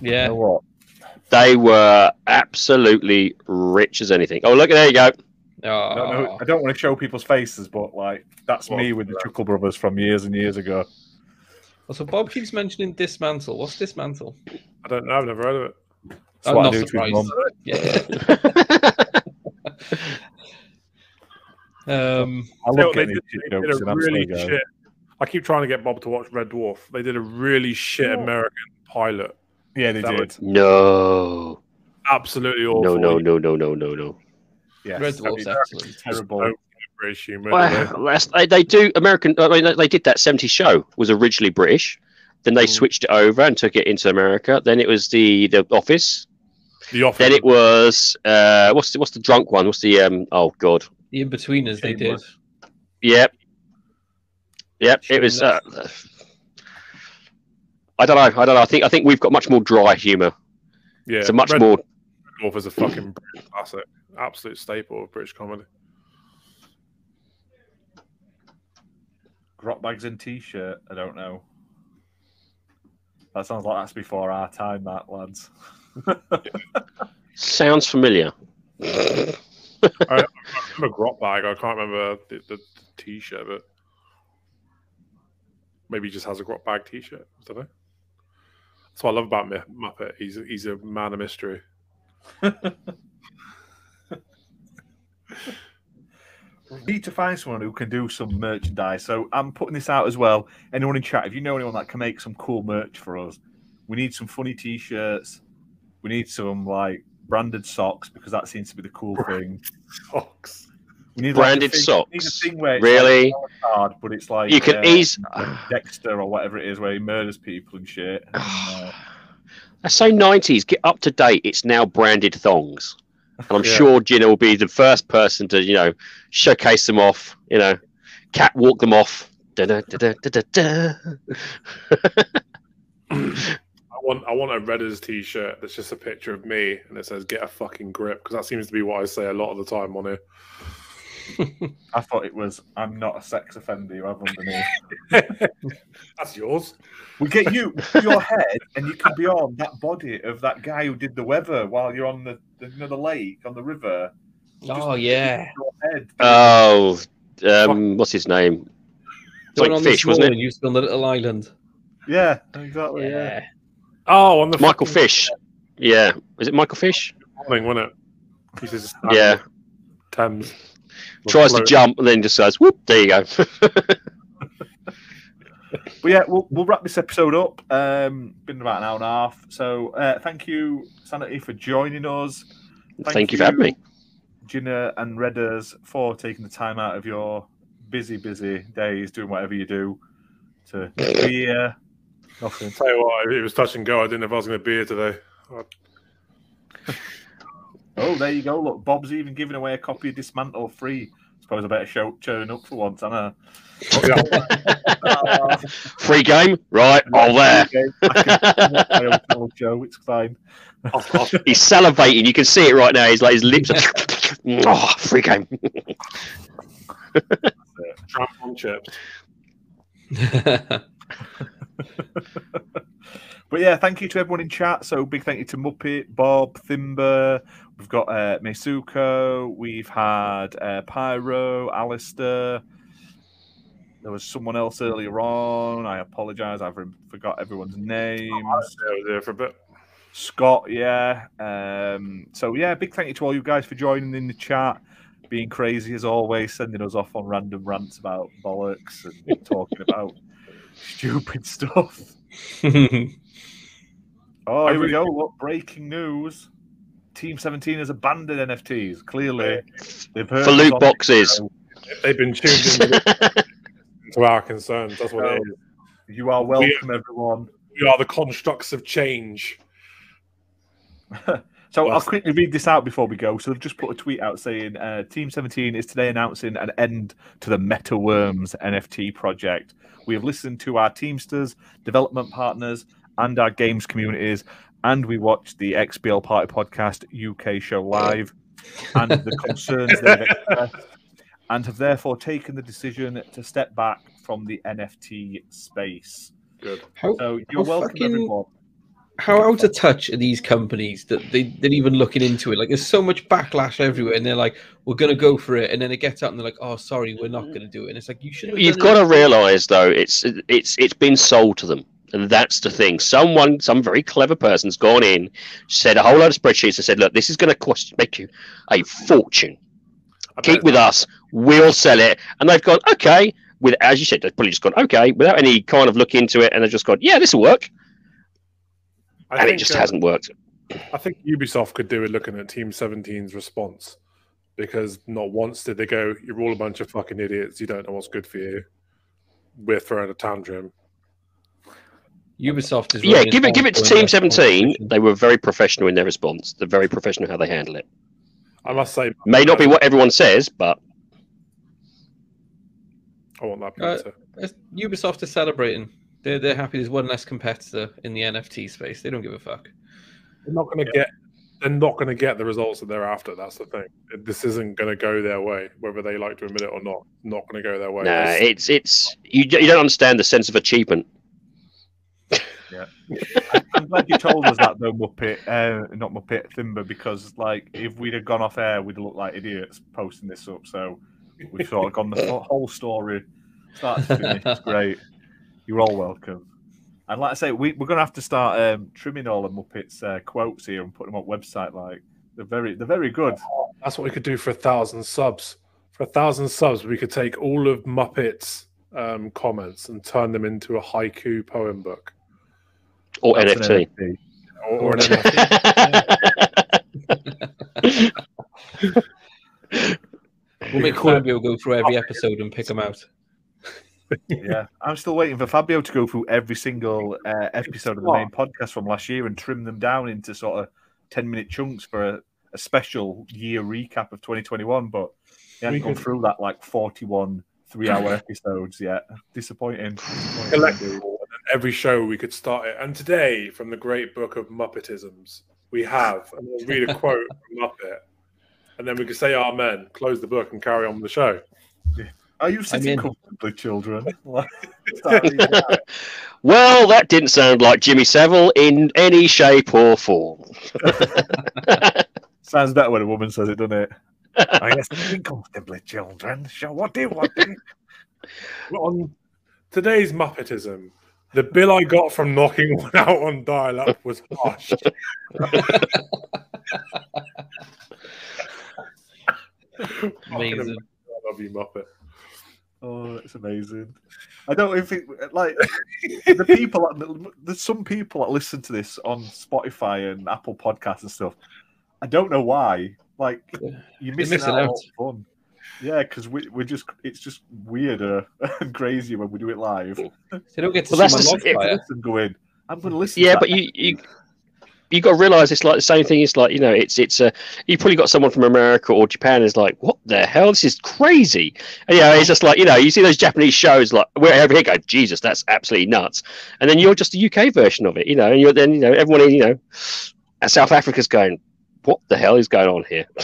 you Yeah. know what? They were absolutely rich as anything. Oh, look, there you go. Ah. I don't, know, Oh, I don't want to show people's faces, but like that's Well, me with the yeah. Chuckle Brothers from years and years ago. so Bob keeps mentioning dismantle. What's dismantle? I don't know. I've never heard of it. That's I'm what I do to his surprised. mum. Yeah. um, I Tell you they getting did, these shit they did a and I'm really shit. I keep trying to get Bob to watch Red Dwarf. They did a really shit Oh. American pilot. Yeah, they That did. was- no, Absolutely awful. no, no, no, no, no, no, no. Yes. Red Dwarf's I mean, excellent. Just terrible. don't British humor. they? Well, they, they do American. I mean, they did that 70s show. Was originally British. Then they Mm. switched it over and took it into America. Then it was the the Office. The offer. Then it was uh, what's the what's the drunk one? What's the um? Oh God. the Inbetweeners they did. Shameless. Yep. Yep. It was. Uh, I don't know. I don't know. I think I think we've got much more dry humour. yeah, It's a much Red more. Dwarf is a fucking British classic. Absolute staple of British comedy. Grotbags and t-shirt. I don't know. That sounds like that's before our time, that lads. Sounds familiar. I remember a Grot Bag. I can't remember the, the, the t-shirt, but maybe he just has a Grot Bag t-shirt. I don't know. That's what I love about Muppet. He's a, he's a man of mystery. We need to find someone who can do some merchandise. So I'm putting this out as well. Anyone in chat, if you know anyone that can make some cool merch for us, we need some funny t-shirts. We need some like branded socks because that seems to be the cool thing. Socks. We need Branded like, a thing, we need a socks? thing where it's Really? like a card, but it's like You can uh, ease. Dexter or whatever it is, where he murders people and shit. And, uh, That's so 90s. Get up to date. It's now branded thongs. And I'm Yeah. sure Gina will be the first person to, you know, showcase them off, you know, catwalk them off. Da. I want I want a Redders t-shirt that's just a picture of me and it says "Get a fucking grip" because that seems to be what I say a lot of the time on here. I thought it was I'm not a sex offender. You have underneath. That's yours. We get you your head, and you can be on that body of that guy who did the weather while you're on the, the you know, the lake on the river. Oh yeah, Your head. Oh, um, what's his name? the one like on fish, small wasn't it? and used on the little island. yeah, exactly. Yeah. Yeah. Oh, on the Michael fucking Fish. Yeah, is it Michael Fish? morning, wasn't it? He says, Yeah, Thames. tries to jump and then just goes, "Whoop!" There you go. But yeah, we'll, we'll wrap this episode up. Um, been about an hour and a half. So uh, thank you, Sanity, for joining us. Thank, you for having me. Gina and Redders for taking the time out of your busy, busy days doing whatever you do to be here. Nothing. Tell you what, it was touch and go. I didn't know if I was going to be here today. Oh, there you go. Look, Bob's even giving away a copy of Dismantle free. Suppose I better show turn up for once, I oh, know. Free game, right? All there. I can show. It's fine. He's salivating. You can see it right now. He's like his lips. Are... oh, free game. Tramp on chips. But yeah, thank you to everyone in chat. So big thank you to Muppet, Bob, Thimber. We've got uh, Mesuko. We've had uh, Pyro, Alistair. There was someone else earlier on. I apologise. I've forgot everyone's was there for a bit. Scott, yeah. Um, so yeah, big thank you to all you guys for joining in the chat, being crazy as always, sending us off on random rants about bollocks and talking about stupid stuff. Oh, I here we go. What breaking news. Team 17 has abandoned NFTs. Clearly, they've heard For loot on the boxes. They've been tuned into to our concerns. That's what it is. You are welcome, everyone. We are the constructs of change. So I'll quickly read this out before we go. So they've just put a tweet out saying uh, Team 17 is today announcing an end to the Meta Worms NFT project. We have listened to our Teamsters, development partners, and our games communities, and we watched the XBL Party Podcast UK show live and the concerns they've expressed, and have therefore taken the decision to step back from the NFT space. Good. how, So you're welcome, fucking- everyone. How out of touch are these companies that they, they're even looking into it? Like, there's so much backlash everywhere, and they're like, "We're gonna go for it," and then it gets out, and they're like, "Oh, sorry, we're not gonna do it." And it's like, you should. You've got to realise though, it's it's it's been sold to them, and that's the thing. Someone, some very clever person's gone in, said a whole lot of spreadsheets, and said, "Look, this is going to cost make you a fortune. Keep with us. We'll sell it." And they've gone, "Okay." With as you said, they've probably just gone, "Okay," without any kind of look into it, and they've just gone, "Yeah, this will work," I and it just uh, hasn't worked. I think Ubisoft could do it looking at Team 17's response because not once did they go, You're all a bunch of fucking idiots. You don't know what's good for you. We're throwing a tantrum. Ubisoft is. Yeah, give it give it to Team Seventeen. They were very professional in their response. They're very professional how they handle it. I must say, May not be what everyone says, but I want that Uh, pizza. It's- Ubisoft is celebrating. They're they're happy. There's one less competitor in the NFT space. They don't give a fuck. They're not going to get. They're not going to get the results that they're after. That's the thing. This isn't going to go their way, whether they like to admit it or not. Not going to go their way. nah, It's- it's it's you, you don't understand the sense of achievement. Yeah. I'm glad you told us that though, Muppet. Uh, not Muppet, Thimber, because like if we'd have gone off air, we'd look like idiots posting this up. So we've sort of gone the whole- whole story, start to finish. It's great. You're all welcome. And like I say, we, we're going to have to start um, trimming all the Muppets uh, quotes here and put them on website. Like they're very, they're very good. That's what we could do for a thousand subs. For a thousand subs, we could take all of Muppets' um, comments and turn them into a haiku poem book Or That's NFT. NFT. or, or an NFT. We'll make Fabio go through every episode and pick them out. Yeah, I'm still waiting for Fabio to go through every single uh, episode of the main podcast from last year and trim them down into sort of 10 minute chunks for a, a special year recap of 2021. But he hasn't gone through that like 41 three hour episodes yet. Disappointing. Disappointing indeed. collectible, and then every show we could start it. And today, from the great book of Muppetisms, we have, and we'll read a quote from Muppet, and then we could say Amen, close the book, and carry on with the show. Are you sitting in. comfortably, children? Well, that didn't sound like Jimmy Savile in any shape or form. Sounds better when a woman says it, doesn't it? I guess sitting comfortably, children. So what do you want? On today's Muppetism, the bill I got from knocking one out on dial up was harsh. Amazing. I love you, Muppet. Oh, it's amazing. I don't know if it like the people. There's some people that listen to this on Spotify and Apple Podcasts and stuff. I don't know why. Like you're missing, missing out, on out. fun. Yeah, because we, we're just it's just weirder and crazier when we do it live. They don't get to Well, see my the- log fire. Listen, go in. I'm going to listen. Yeah, to but that. you you you got to realize it's like the same thing. It's like you know, it's it's uh, you probably got someone from America or Japan is like, what the hell? This is crazy. And, you know, it's just like you know, you see those Japanese shows like we're over here going, Jesus, that's absolutely nuts. And then you're just a UK version of it, you know, and you're then you know everyone in you know, South Africa's going, what the hell is going on here?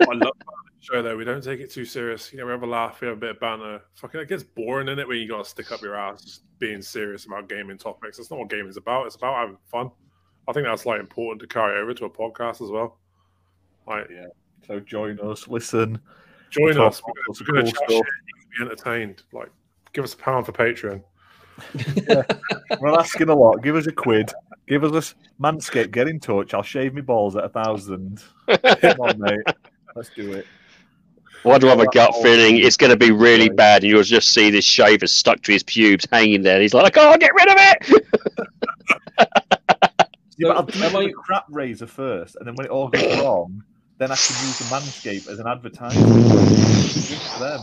The show, though. We don't take it too serious. You know, we have a laugh, we have a bit of banter. Fucking, it gets boring in it when you got to stick up your ass being serious about gaming topics. That's not what gaming's about. It's about having fun. I think that's like important to carry over to a podcast as well. Like, So join us, listen. join us. about We're some going to cool chat stuff. shit. You can be entertained. Like, give us a pound for Patreon. We're asking a lot. Give us a quid. Give us a manscape. Get in touch. I'll shave my balls at a thousand. Come on, mate. Let's do it. Why do I have a gut feeling it's going to be really bad, and you'll just see this shaver stuck to his pubes, hanging there. And he's like, I can't get rid of it. Yeah, but I'll So, do it I- a crap razor first, and then when it all goes wrong, then I can use the manscape as an advertisement. Good for them.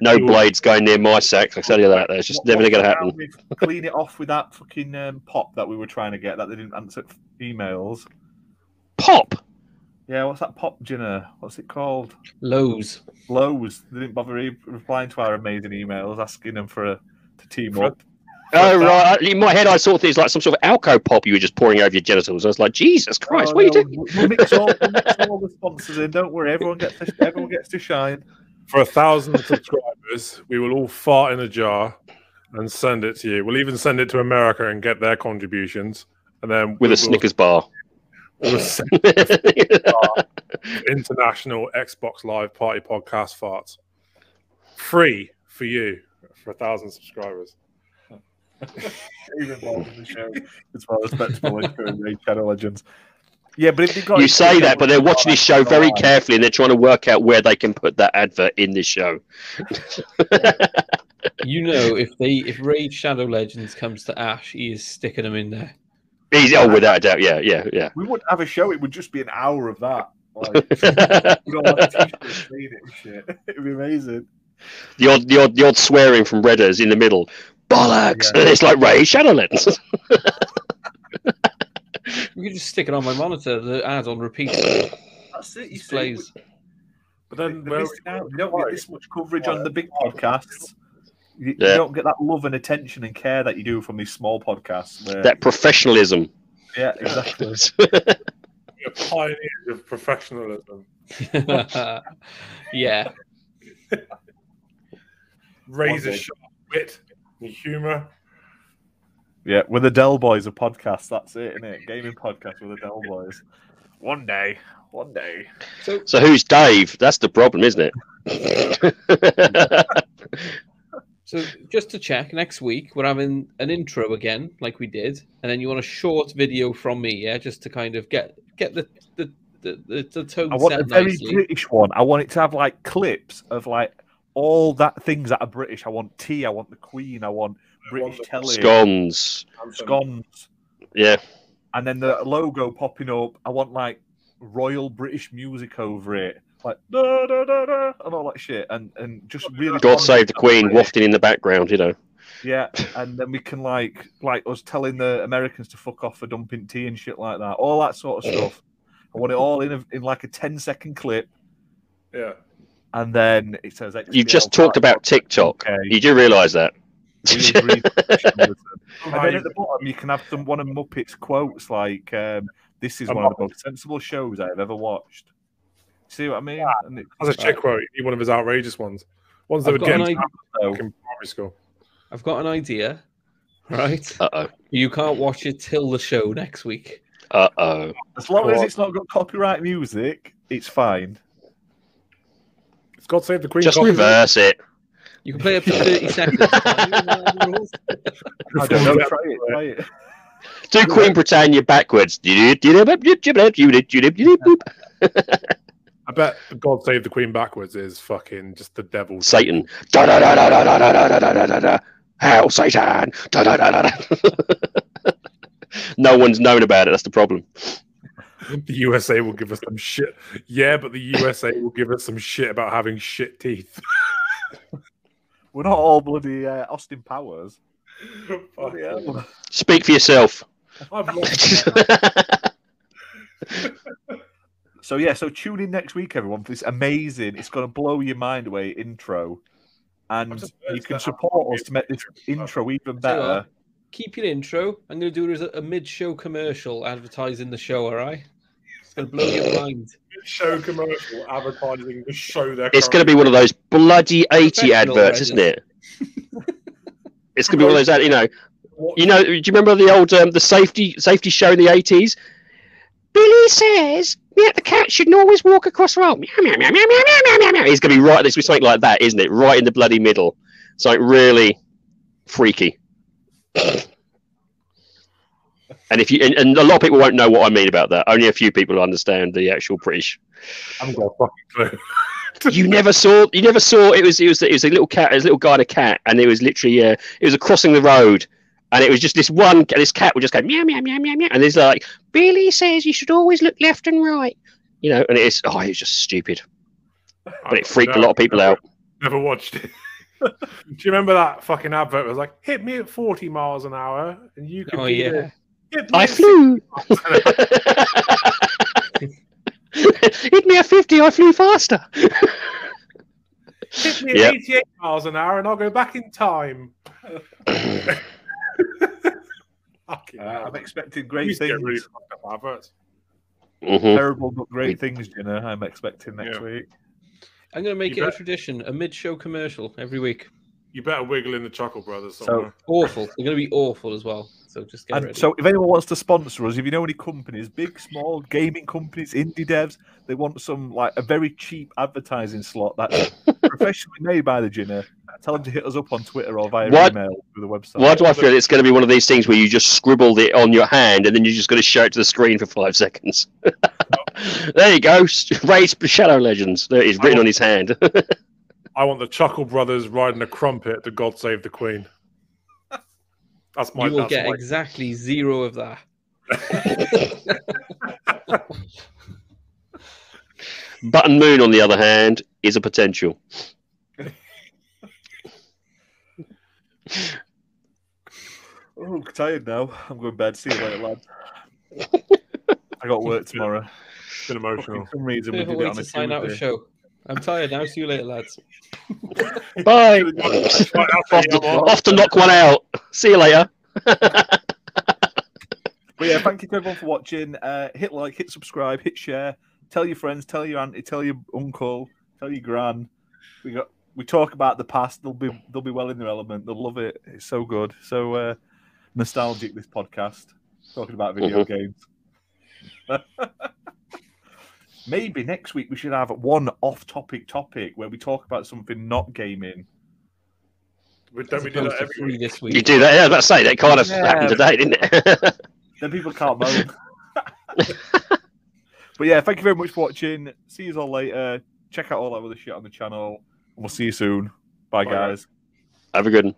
No blades going near my sack. I tell you that. That's just What- never going to happen. Clean it off with that fucking um, pop that we were trying to get that they didn't answer emails. Pop. Yeah, what's that pop, Jenna? What's it called? Lowe's. Lowe's. They didn't bother re- replying to our amazing emails asking them for a, to team For- up. Oh uh, right. In my head, I saw things like some sort of alco pop you were just pouring over your genitals. I was like, Jesus oh, Christ, Oh, what are you doing? We'll mix all, we'll mix all the sponsors in. Don't worry, everyone gets to, everyone gets to shine. For a thousand subscribers, we will all fart in a jar and send it to you. We'll even send it to America and get their contributions. And then With we'll, a Snickers bar. we'll send international Xbox Live Party podcast farts free for you for a thousand subscribers. Even more than the show as well as Spectacle and Raid Shadow Legends. Yeah, but if they got you say that, but they're watching this show very carefully and they're trying to work out where they can put that advert in this show. You know, if they if Raid Shadow Legends comes to Ash, he is sticking them in there. Easy, oh, without a doubt. Yeah, yeah, yeah. We wouldn't have a show; it would just be an hour of that. Like, we don't have t-shirts it shit. It'd be amazing. the odd, the odd, the odd swearing from Redders in the middle. Bollocks! Yeah. And it's like Ray Shadowlands. You can just stick it on my monitor. The ad on repeat That's it. You see, displays. But They're then where missing out. You don't get this much coverage on the big podcasts. You, you don't get that love and attention and care that you do from these small podcasts. Where, that professionalism. yeah, exactly. we're pioneers of professionalism. yeah. Razor day. sharp wit and humour. Yeah, we're the Del Boys of podcasts. That's it, isn't it? Gaming podcast with the Del Boys. One day, one day. So So who's Dave? That's the problem, isn't it? So just to check, next week we're having an intro again, like we did, and then you want a short video from me, yeah, just to kind of get get the the the, the, the tone I want set a very nicely. British one. I want it to have like clips of like all that things that are British. I want tea. I want the Queen. I want British the telly. Scones. Scones. Yeah. And then the logo popping up. I want like royal British music over it, like da da da da, and all that shit, and and just really. God save the Queen wafting in the background, you know. Yeah, and then we can like like us telling the Americans to fuck off for dumping tea and shit like that. All that sort of stuff. I want it all in a, in like a 10 second clip, Yeah. And then it says. You XBL just talked about TikTok. Okay. You do realise that? And then at the bottom, you can have some one of Muppets quotes like, um, "This is A one of the most sensible shows I've ever watched." See what I mean? And As a chick quote, you one of his outrageous ones. Ones that I've would got get an idea. in primary school. I've got an idea, right? Uh oh. You can't watch it till the show next week. Uh oh. as long as it's not got copyright music, it's fine. It's God save the Queen. Just copy. reverse it. You can play up to 30 seconds. can't you? Isn't that the rules? I don't know. Try it. Try it. Do Queen Britannia backwards. I bet God save the Queen backwards is fucking just the devil. Satan. Da da da da da da da da da da da da. Satan. Da da da da da. No one's known about it. That's the problem. The USA will give us some shit. Yeah, but the USA will give us some shit about having shit teeth. We're not all bloody uh, Austin Powers. Fuck Bloody. Speak for yourself. So yeah, so tune in next week, everyone, for this amazing. It's going to blow your mind away intro, and you can support us to make this intro even better. Keep your intro. I'm going to do it as a, a mid-show commercial advertising the show. All right, it's going to blow your mind. show commercial advertising the show they're It's going to be one of those bloody 80 adverts, isn't it? It's going to be one of those, ad- you know, you know, do you remember the old um, the safety safety show in the 80s? Billy says yeah, the cat shouldn't always walk across the road. Meow, meow, meow, meow, meow, meow, meow, meow. It's going to be right. This be something like that, isn't it? Right in the bloody middle. Something really freaky. And if you and, and a lot of people won't know what I mean about that. Only a few people understand the actual British. I haven't got a fucking clue. you never saw. You never saw. It was. It was. It was a little cat. It was a little guy and a cat, and it was literally. Uh, it was a crossing the road, and it was just this one. This cat would just go meow meow meow meow meow, and it's like Billy says you should always look left and right. You know, and it's oh, it's just stupid, but it freaked a lot of people out. Never watched it. Do you remember that fucking advert? It was like, hit me at 40 miles an hour, and you could Oh be yeah, there. Hit me I flew. Hit me at fifty. I flew faster. Hit me at Yep. 88 miles an hour, and I'll go back in time. Uh. I'm expecting great used to get things. really fucked up adverts. Mhm. Terrible but great things, Jenna. I'm expecting next Yeah. week. I'm going to make You it a tradition, a mid-show commercial every week. You better wiggle in the Chuckle Brothers So- Awful. They're going to be awful as well. So just get And ready. so, if anyone wants to sponsor us, if you know any companies, big, small, gaming companies, indie devs, they want some like a very cheap advertising slot that's professionally made by the Ginner. Tell them to hit us up on Twitter or via What- email through the website. Why do I feel it's going to be one of these things where you just scribbled it on your hand and then you're just got to show it to the screen for five seconds? there you go. Raid Shadow Legends. There it is written on his hand. I want the Chuckle Brothers riding a crumpet to God Save the Queen. That's my. you will that's get my- exactly zero of that. Button Moon, on the other hand, is a potential. Oh, I'm tired now. I'm going to bed. See you later, lads. I got work tomorrow. It's been For emotional. some reason, we Bit of a did it on to a sign out a show. I'm tired now. See you later, lads. Bye. Off, to, off to knock one out. See you later. But yeah, thank you to everyone for watching. Uh, hit like, hit subscribe, hit share. Tell your friends, tell your auntie, tell your uncle, tell your gran. We got we talk about the past. They'll be they'll be well in their element. They'll love it. It's so good. So uh, nostalgic. This podcast talking about video games. Maybe next week we should have one off-topic topic where we talk about something not gaming. We- Don't we do opposed that to every three week? this You do that. Yeah, I was about to say that kind of Yeah. happened today, didn't it? Then people can't moan. but yeah, thank you very much for watching. See you all later. Check out all our other shit on the channel. And we'll see you soon. Bye, Bye, guys. Have a good one.